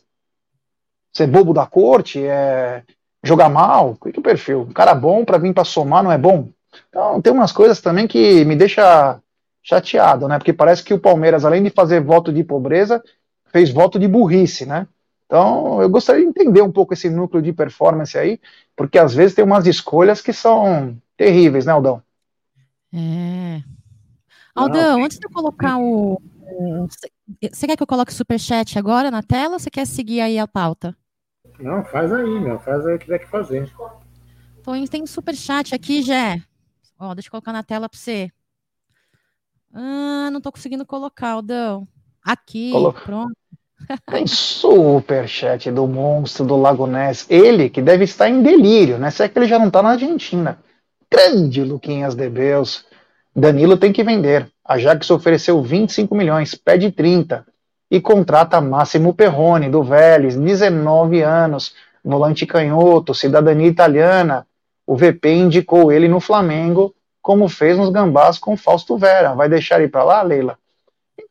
Ser bobo da corte? É jogar mal? Qual que é o perfil? Um cara bom para vir para somar não é bom? Então tem umas coisas também que me deixa chateado, né? Porque parece que o Palmeiras, além de fazer voto de pobreza, fez voto de burrice, né? Então, eu gostaria de entender um pouco esse núcleo de performance aí, porque às vezes tem umas escolhas que são terríveis, né, Aldão? É. Aldão, Não. antes de eu colocar o. Você quer que eu coloque o superchat agora na tela ou você quer seguir aí a pauta? Não, faz aí, meu. Faz aí o que tiver que fazer. Então, tem superchat aqui, Jé. Ó, deixa eu colocar na tela para você. Ah, não tô conseguindo colocar, Aldão. Aqui, Coloca. pronto. Tem superchat do monstro do Lago Ness. Ele que deve estar em delírio, né? Se é que ele já não está na Argentina. Grande Luquinhas de Beus. Danilo tem que vender. A Jax ofereceu 25 milhões, pede 30. E contrata Máximo Perrone, do Vélez, 19 anos, volante canhoto, cidadania italiana. O VP indicou ele no Flamengo, como fez nos Gambás com Fausto Vera. Vai deixar ir para lá, Leila?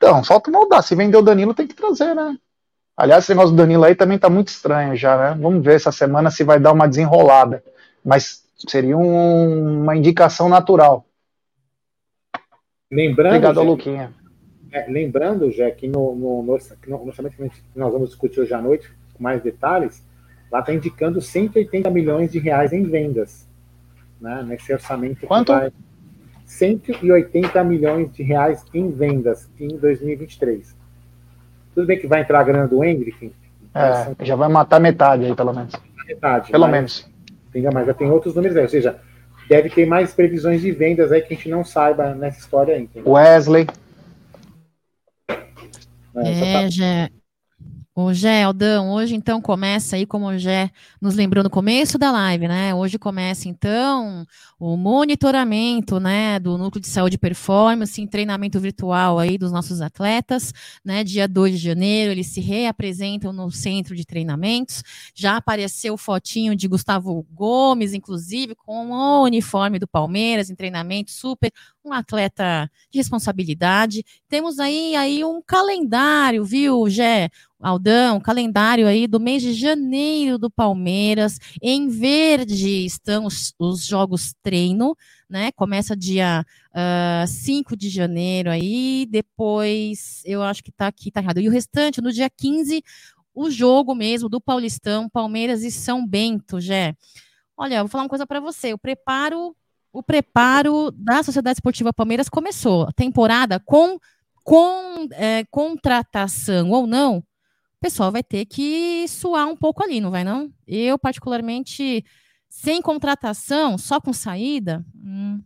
Então, falta moldar. Se vender o Danilo, tem que trazer, né? Aliás, esse negócio do Danilo aí também tá muito estranho já, né? Vamos ver essa semana se vai dar uma desenrolada. Mas seria um, uma indicação natural. Lembrando, Obrigado Luquinha. É, lembrando, já que no, no, no, no orçamento que nós vamos discutir hoje à noite, com mais detalhes, lá está indicando 180 milhões de reais em vendas. Né, nesse orçamento. Quanto? Vai, 180 milhões de reais em vendas em 2023. Tudo bem que vai entrar a grana do Hendrick. É, já vai matar metade aí, pelo menos. Metade. Pelo mas, menos. Entendeu? Mas já tem outros números aí. Ou seja, deve ter mais previsões de vendas aí que a gente não saiba nessa história aí. Entendeu? Wesley. É, é já, o Gé, Aldão, hoje então começa aí, como o Gé nos lembrou no começo da live, né? Hoje começa então o monitoramento, né, do núcleo de saúde e performance, em treinamento virtual aí dos nossos atletas, né? Dia 2 de janeiro, eles se reapresentam no centro de treinamentos. Já apareceu fotinho de Gustavo Gomes, inclusive, com o uniforme do Palmeiras em treinamento, super um atleta de responsabilidade. Temos aí, aí um calendário, viu, Gé? Aldão, calendário aí do mês de janeiro do Palmeiras. Em verde estão os, os jogos treino, né? Começa dia uh, ah, 5 de janeiro aí, depois eu acho que tá aqui, tá errado. E o restante, no dia 15, o jogo mesmo do Paulistão, Palmeiras e São Bento, Jé. Olha, vou falar uma coisa para você. O preparo, o preparo da Sociedade Esportiva Palmeiras começou. A temporada com com é, contratação ou não, o pessoal vai ter que suar um pouco ali, não vai não? Eu, particularmente, sem contratação, só com saída. Hum.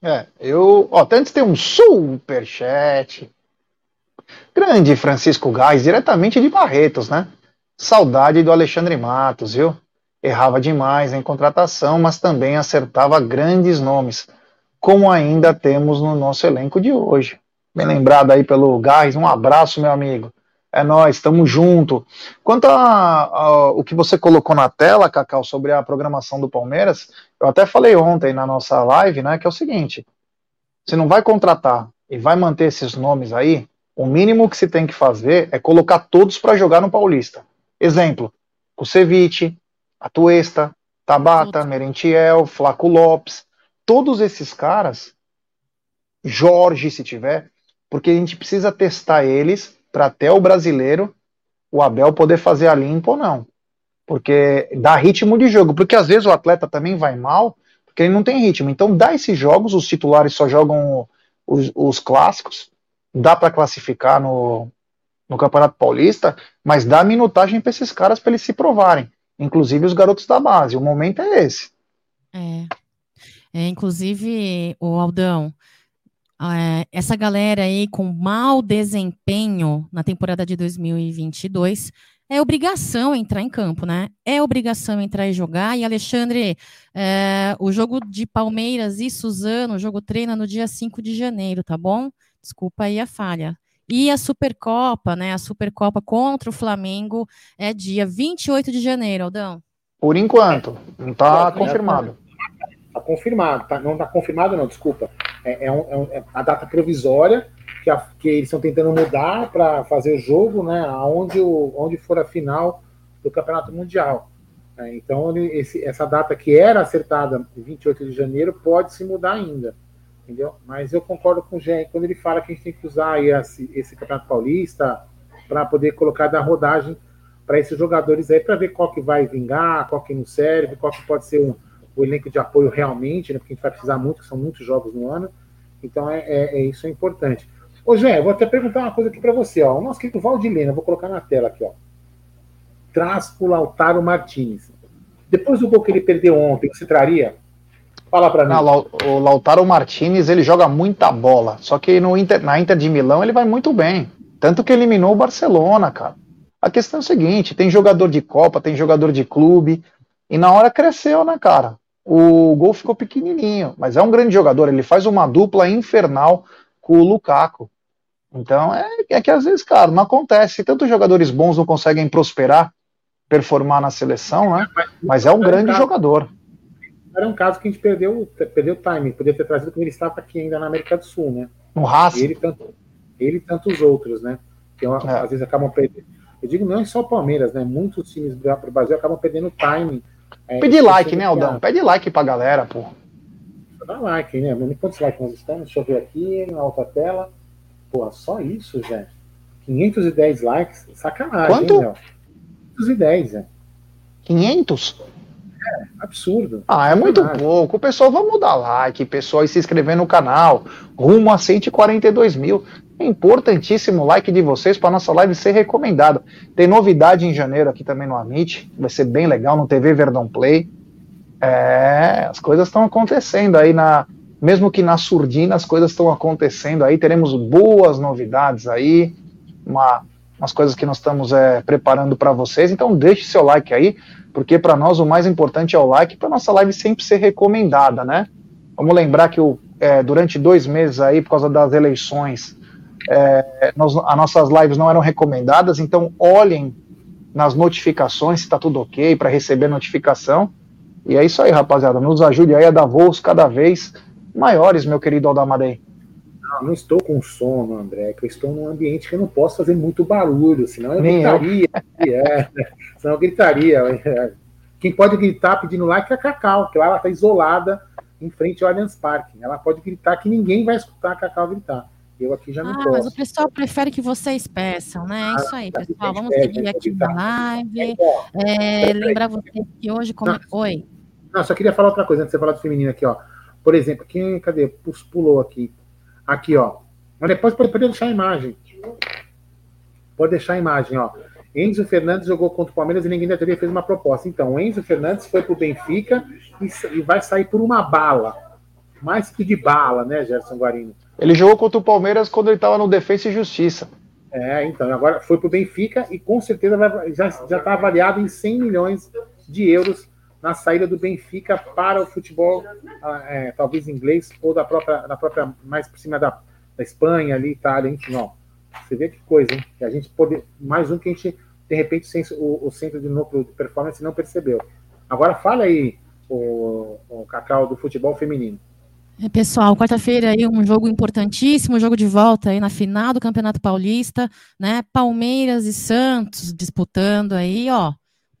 É, eu. Ó, antes tem um super chat. Grande Francisco Gás, diretamente de Barretos, né? Saudade do Alexandre Matos, viu? Errava demais em contratação, mas também acertava grandes nomes, como ainda temos no nosso elenco de hoje. Bem lembrado aí pelo Gás, um abraço, meu amigo. É nós, estamos junto. Quanto ao que você colocou na tela, Cacau, sobre a programação do Palmeiras, eu até falei ontem na nossa live, né, que é o seguinte: se não vai contratar e vai manter esses nomes aí, o mínimo que se tem que fazer é colocar todos para jogar no Paulista. Exemplo: Kusevich, Atuesta, Tabata, Merentiel, Flaco Lopes, todos esses caras, Jorge, se tiver, porque a gente precisa testar eles para até o brasileiro, o Abel poder fazer a limpa ou não. Porque dá ritmo de jogo. Porque às vezes o atleta também vai mal, porque ele não tem ritmo. Então dá esses jogos, os titulares só jogam os, os clássicos, dá para classificar no, no Campeonato Paulista, mas dá minutagem para esses caras para eles se provarem. Inclusive os garotos da base. O momento é esse. É. é inclusive, o Aldão, é, essa galera aí com mau desempenho na temporada de 2022 é obrigação entrar em campo, né? É obrigação entrar e jogar. E Alexandre, é, o jogo de Palmeiras e Suzano, o jogo treina no dia 5 de janeiro, tá bom? Desculpa aí a falha. E a Supercopa, né? A Supercopa contra o Flamengo é dia 28 de janeiro, Aldão. Por enquanto, não está confirmado. Está confirmado, tá, não está confirmado, não, desculpa. É, é, um, é, um, é, a data provisória que, a, que eles estão tentando mudar para fazer o jogo, né? Onde, o, onde for a final do Campeonato Mundial. É, então, ele, esse, essa data que era acertada, 28 de janeiro, pode se mudar ainda. Entendeu? Mas eu concordo com o Gê, quando ele fala que a gente tem que usar esse, esse Campeonato Paulista para poder colocar da rodagem para esses jogadores aí, para ver qual que vai vingar, qual que não serve, qual que pode ser o elenco de apoio realmente, né, porque a gente vai precisar muito, são muitos jogos no ano. Então, é, é, é isso é importante. Ô, Gé, vou até perguntar uma coisa aqui para você. Ó. O nosso querido Valdilena, vou colocar na tela aqui. Ó. Traz o Lautaro Martinez. Depois do gol que ele perdeu ontem, você traria? Fala para mim. Não, o Lautaro Martinez, ele joga muita bola. Só que no Inter, na Inter de Milão ele vai muito bem. Tanto que eliminou o Barcelona, cara. A questão é a seguinte: tem jogador de Copa, tem jogador de clube, e na hora cresceu, né, cara? O gol ficou pequenininho, mas é um grande jogador. Ele faz uma dupla infernal com o Lukaku. Então é, é que às vezes, cara, não acontece. Tantos jogadores bons não conseguem prosperar, performar na seleção, né? Mas é um grande jogador. Era um caso que a gente perdeu, perdeu o timing. Podia ter trazido quando ele estava aqui ainda na América do Sul, né? No Racing. Ele, tanto, ele e tantos outros, né? Que é. às vezes acabam perdendo eu digo não é só o Palmeiras, né? Muitos times do Brasil acabam perdendo timing. É, Pede like, né, Aldão? Pede like pra galera, pô. Dá like, né? Quantos likes nós estamos? Deixa eu ver aqui na outra tela. Pô, só isso, gente. 510 likes. Sacanagem, Quanto? hein, meu? 510, é. 500? É, absurdo. Ah, é muito pouco. Pessoal, vamos dar like, pessoal, e se inscrever no canal. Rumo a 142 mil. É importantíssimo o like de vocês para nossa live ser recomendada. Tem novidade em janeiro aqui também no Amit, vai ser bem legal no TV Verdão Play. É, as coisas estão acontecendo aí na, mesmo que na surdina, as coisas estão acontecendo aí. Teremos boas novidades aí, uma, umas coisas que nós estamos é, preparando para vocês. Então deixe seu like aí, porque para nós o mais importante é o like para nossa live sempre ser recomendada, né? Vamos lembrar que o, é, durante dois meses aí, por causa das eleições, é, nós, as nossas lives não eram recomendadas, então olhem nas notificações se está tudo ok para receber notificação. E é isso aí, rapaziada. Nos ajude aí a dar voos cada vez maiores, meu querido Aldamadei. Não, não estou com sono, André, que eu estou num ambiente que eu não posso fazer muito barulho, senão eu Nem gritaria. Eu. É, senão eu gritaria. É. Quem pode gritar pedindo like é a Cacau, que ela está isolada em frente ao Allianz Parque. Ela pode gritar que ninguém vai escutar a Cacau gritar. Eu aqui já não ah, posso. Mas o pessoal prefere que vocês peçam, né? É isso aí, pessoal. Vamos seguir aqui na live. É, lembrar vocês que hoje. Como... Não, Oi. Não, só queria falar outra coisa antes de você falar do feminino aqui, ó. Por exemplo, quem. Cadê? Pulou aqui. Aqui, ó. Mas depois pode, pode deixar a imagem. Pode deixar a imagem, ó. Enzo Fernandes jogou contra o Palmeiras e ninguém da TV fez uma proposta. Então, o Enzo Fernandes foi pro Benfica e, e vai sair por uma bala. Mais que de bala, né, Gerson Guarino? Ele jogou contra o Palmeiras quando ele estava no Defesa e Justiça. É, então, agora foi para o Benfica e com certeza vai, já está avaliado em 100 milhões de euros na saída do Benfica para o futebol, ah, é, talvez inglês, ou da própria, da própria mais por cima da, da Espanha, ali, Itália, enfim, ó. Você vê que coisa, hein? Que a gente pode. Mais um que a gente, de repente, o, o centro de núcleo de performance não percebeu. Agora fala aí, o, o Cacau do futebol feminino. É, pessoal, quarta-feira aí um jogo importantíssimo, jogo de volta aí na final do Campeonato Paulista, né? Palmeiras e Santos disputando aí, ó,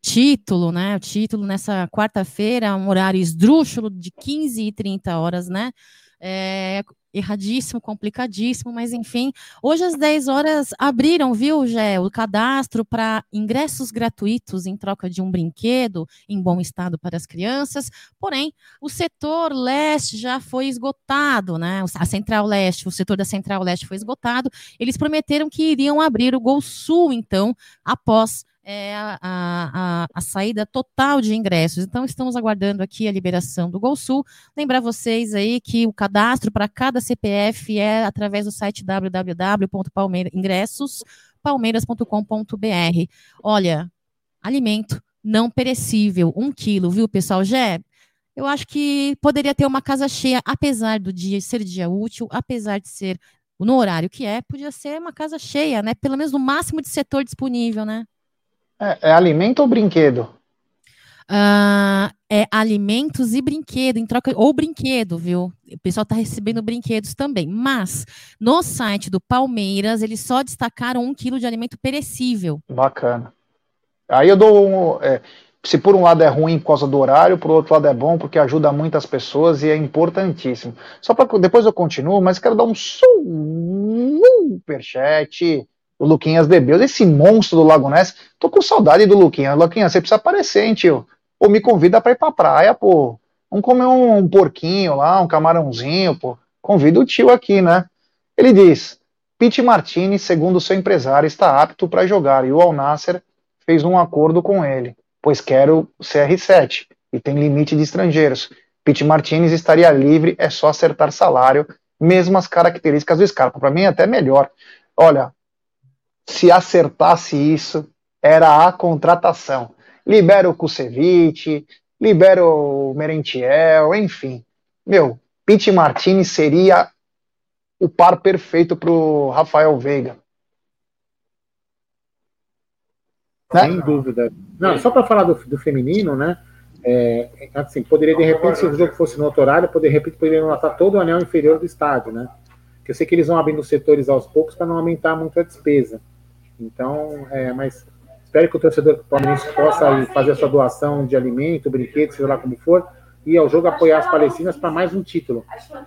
título, né? O título nessa quarta-feira, um horário esdrúxulo de 15 e 30 horas, né? É, erradíssimo, complicadíssimo, mas enfim. Hoje às 10 horas abriram, viu, Gé, o cadastro para ingressos gratuitos em troca de um brinquedo em bom estado para as crianças. Porém, o setor leste já foi esgotado, né? A Central Leste, o setor da Central Leste foi esgotado. Eles prometeram que iriam abrir o Gol Sul, então, após é a, a, a, saída total de ingressos. Então, estamos aguardando aqui a liberação do GolSul. Lembrar vocês aí que o cadastro para cada CPF é através do site www.palmeiras.com.br. Olha, alimento não perecível, um quilo, viu, pessoal? Jé, eu acho que poderia ter uma casa cheia, apesar do dia ser dia útil, apesar de ser no horário que é, podia ser uma casa cheia, né? Pelo menos no máximo de setor disponível, né? É, é alimento ou brinquedo? Uh, é alimentos e brinquedo, em troca, ou brinquedo, viu? O pessoal está recebendo brinquedos também. Mas no site do Palmeiras, eles só destacaram um quilo de alimento perecível. Bacana. Aí eu dou um. É, se por um lado é ruim por causa do horário, por outro lado é bom porque ajuda muitas pessoas e é importantíssimo. Só para depois eu continuo, mas quero dar um superchat. O Luquinhas Debeus, esse monstro do Lago Ness. Tô com saudade do Luquinhas. Luquinhas, você precisa aparecer, hein, tio? Ou me convida para ir pra praia, pô. Vamos comer um, um porquinho lá, um camarãozinho, pô. Convida o tio aqui, né? Ele diz: Pete Martini, segundo seu empresário, está apto para jogar e o Al Nasser fez um acordo com ele, pois quer o CR7 e tem limite de estrangeiros. Pete Martinez estaria livre, é só acertar salário, mesmas características do Scarpa. Para mim, é até melhor. Olha, se acertasse isso, era a contratação libera o Kusevich, libera o Merentiel, enfim. Meu, Pete Martini seria o par perfeito para o Rafael Veiga. Né? Sem dúvida. Não, só para falar do, do, feminino, né? É, assim, poderia de repente, se o jogo fosse no outro horário, poderia, de repente poderia matar todo o anel inferior do estádio, né? Que eu sei que eles vão abrindo os setores aos poucos para não aumentar muito a despesa. Então, é, mas Espero que o torcedor palmeirense possa fazer a sua doação de alimento, brinquedo, seja lá como for, e ao jogo apoiar as palestinas para mais um título.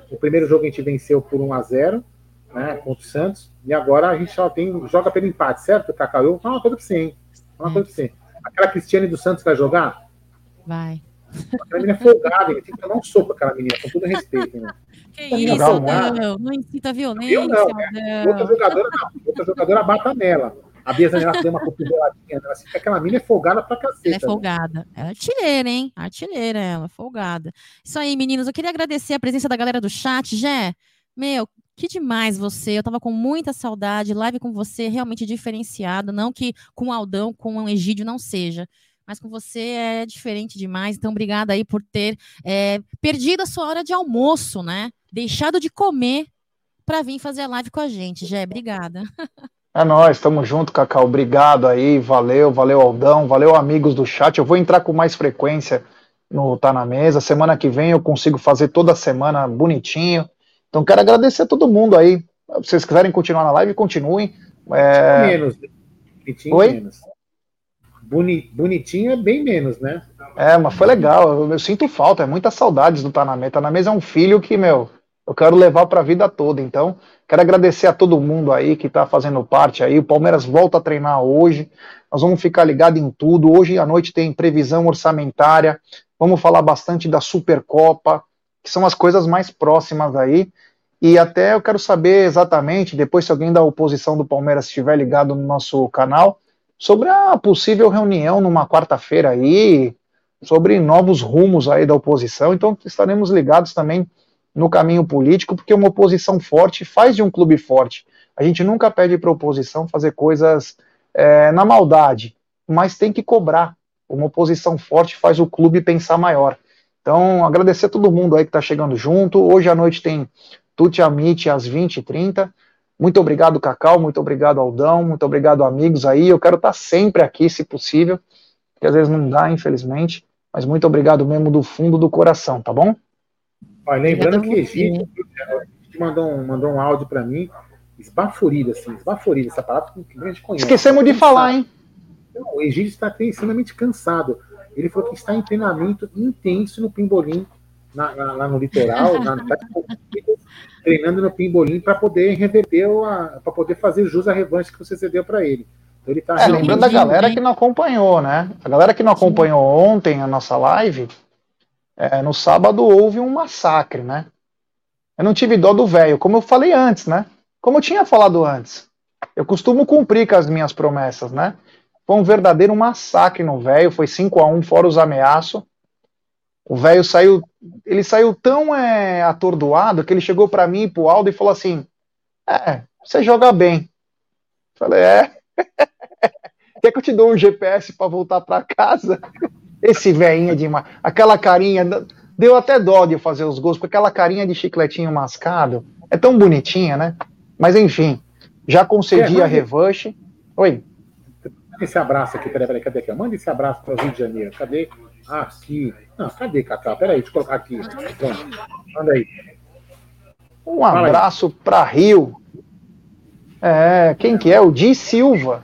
O primeiro jogo a gente venceu por 1 a 0 né, contra o Santos, e agora a gente só tem, joga pelo empate, certo, Cacau? Falar uma coisa para você, hein? Uma coisa pra você. Aquela Cristiane do Santos vai jogar? Vai. Aquela menina é folgada, tem que tomar um soco aquela menina, com todo respeito. Né? Que isso, não, não, não incita violência. Eu não, né? outra jogadora não, outra jogadora bata nela. A Bia Zanerato deu uma cotoveladinha, né? assim, aquela mina é folgada pra cacete. Ela é folgada. Ela é artilheira, hein? Artilheira ela, folgada. Isso aí, meninos. Eu queria agradecer a presença da galera do chat. Jé, meu, que demais você. Eu tava com muita saudade. Live com você realmente diferenciado. Não que com o Aldão, com o Egídio não seja. Mas com você é diferente demais. Então, obrigada aí por ter é, perdido a sua hora de almoço, né? Deixado de comer para vir fazer a live com a gente. Jé, obrigada. É nóis, tamo junto, Cacau. Obrigado aí, valeu, valeu, Aldão, valeu, amigos do chat. Eu vou entrar com mais frequência no Tá na Mesa. Semana que vem eu consigo fazer toda semana bonitinho. Então quero agradecer a todo mundo aí. Se vocês quiserem continuar na live, continuem. É... Menos. Bonitinho Oi? menos. Boni, bonitinho é bem menos, né? É, mas foi legal. Eu, eu sinto falta, é muitas saudades do Tá na Mesa. Tá na Mesa é um filho que, meu, eu quero levar para a vida toda. Então, quero agradecer a todo mundo aí que está fazendo parte aí. O Palmeiras volta a treinar hoje. Nós vamos ficar ligados em tudo. Hoje à noite tem previsão orçamentária. Vamos falar bastante da Supercopa, que são as coisas mais próximas aí. E até eu quero saber exatamente, depois se alguém da oposição do Palmeiras estiver ligado no nosso canal, sobre a possível reunião numa quarta-feira aí, sobre novos rumos aí da oposição. Então estaremos ligados também no caminho político, porque uma oposição forte faz de um clube forte. A gente nunca pede para oposição fazer coisas é, na maldade, mas tem que cobrar. Uma oposição forte faz o clube pensar maior. Então, agradecer a todo mundo aí que está chegando junto. Hoje à noite tem Tuti Amit às 20h30. Muito obrigado, Cacau. Muito obrigado, Aldão. Muito obrigado, amigos aí. Eu quero estar tá sempre aqui, se possível, que às vezes não dá, infelizmente. Mas muito obrigado mesmo do fundo do coração, tá bom? Olha, lembrando que Egito mandou um, mandou um áudio para mim, esbaforido, assim, esbaforido, essa palavra que a gente conhece. Esquecemos de falar, hein? Não, o Egito está extremamente cansado. Ele falou que está em treinamento intenso no Pimbolim, na, na, lá no litoral, na, treinando no Pimbolim para poder reverter, para poder fazer jus à revanche que você cedeu para ele. Então ele tá é, lembrando da galera que não acompanhou, né? A galera que não acompanhou ontem a nossa live, é, no sábado houve um massacre, né? Eu não tive dó do velho, como eu falei antes, né? Como eu tinha falado antes. Eu costumo cumprir com as minhas promessas, né? Foi um verdadeiro massacre no velho, foi 5 a 1 fora os ameaços. O velho saiu, ele saiu tão é, atordoado que ele chegou para mim e pro Aldo e falou assim: "É, você joga bem". Falei: "É. Quer que eu te dou um GPS para voltar para casa?" Esse velhinho demais. Aquela carinha. Deu até dó de fazer os gols, com aquela carinha de chicletinho mascado. É tão bonitinha, né? Mas enfim, já concedi é, a revanche. Oi. Esse abraço aqui, peraí, peraí, cadê aqui? Manda esse abraço para o Rio de Janeiro. Cadê? Aqui. Não, cadê, Cacau? Peraí, deixa eu colocar aqui. Manda aí. Um abraço para Rio. É, quem que é? O Di Silva.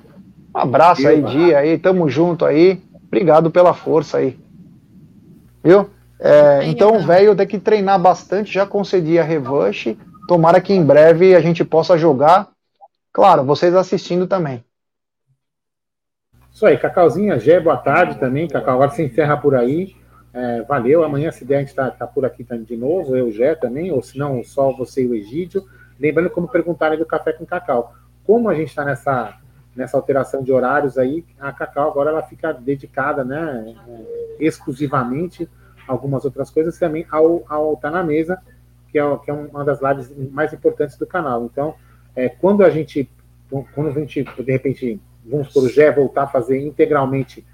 Um abraço aí, Di, aí, tamo junto aí. Obrigado pela força aí. Viu? É, então, velho, tem que treinar bastante. Já concedi a revanche. Tomara que em breve a gente possa jogar. Claro, vocês assistindo também. Isso aí, Cacauzinha, Gé, boa tarde também. Cacau, agora se encerra por aí. É, valeu. Amanhã, se der, a gente está tá por aqui de novo. Eu, Gé também, ou se não, só você e o Egídio. Lembrando como perguntarem do café com cacau. Como a gente está nessa, nessa alteração de horários aí, a Cacau agora ela fica dedicada, né, é, exclusivamente a algumas outras coisas também ao, ao Tá na Mesa, que é, que é uma das lives mais importantes do canal. Então, é, quando a gente, quando a gente, de repente, vamos por o Gé voltar a fazer integralmente,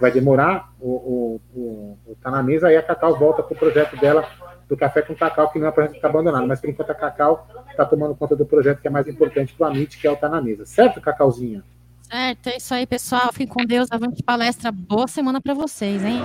vai demorar, o, o, o, o Tá na Mesa, aí a Cacau volta para o projeto dela do Café com Cacau, que não é para projeto que está abandonado, mas por enquanto a Cacau está tomando conta do projeto que é mais importante do Amit, que é o Tá na Mesa. Certo, Cacauzinha? Certo, é isso aí, pessoal. Fiquem com Deus. Avante palestra. Boa semana para vocês, hein?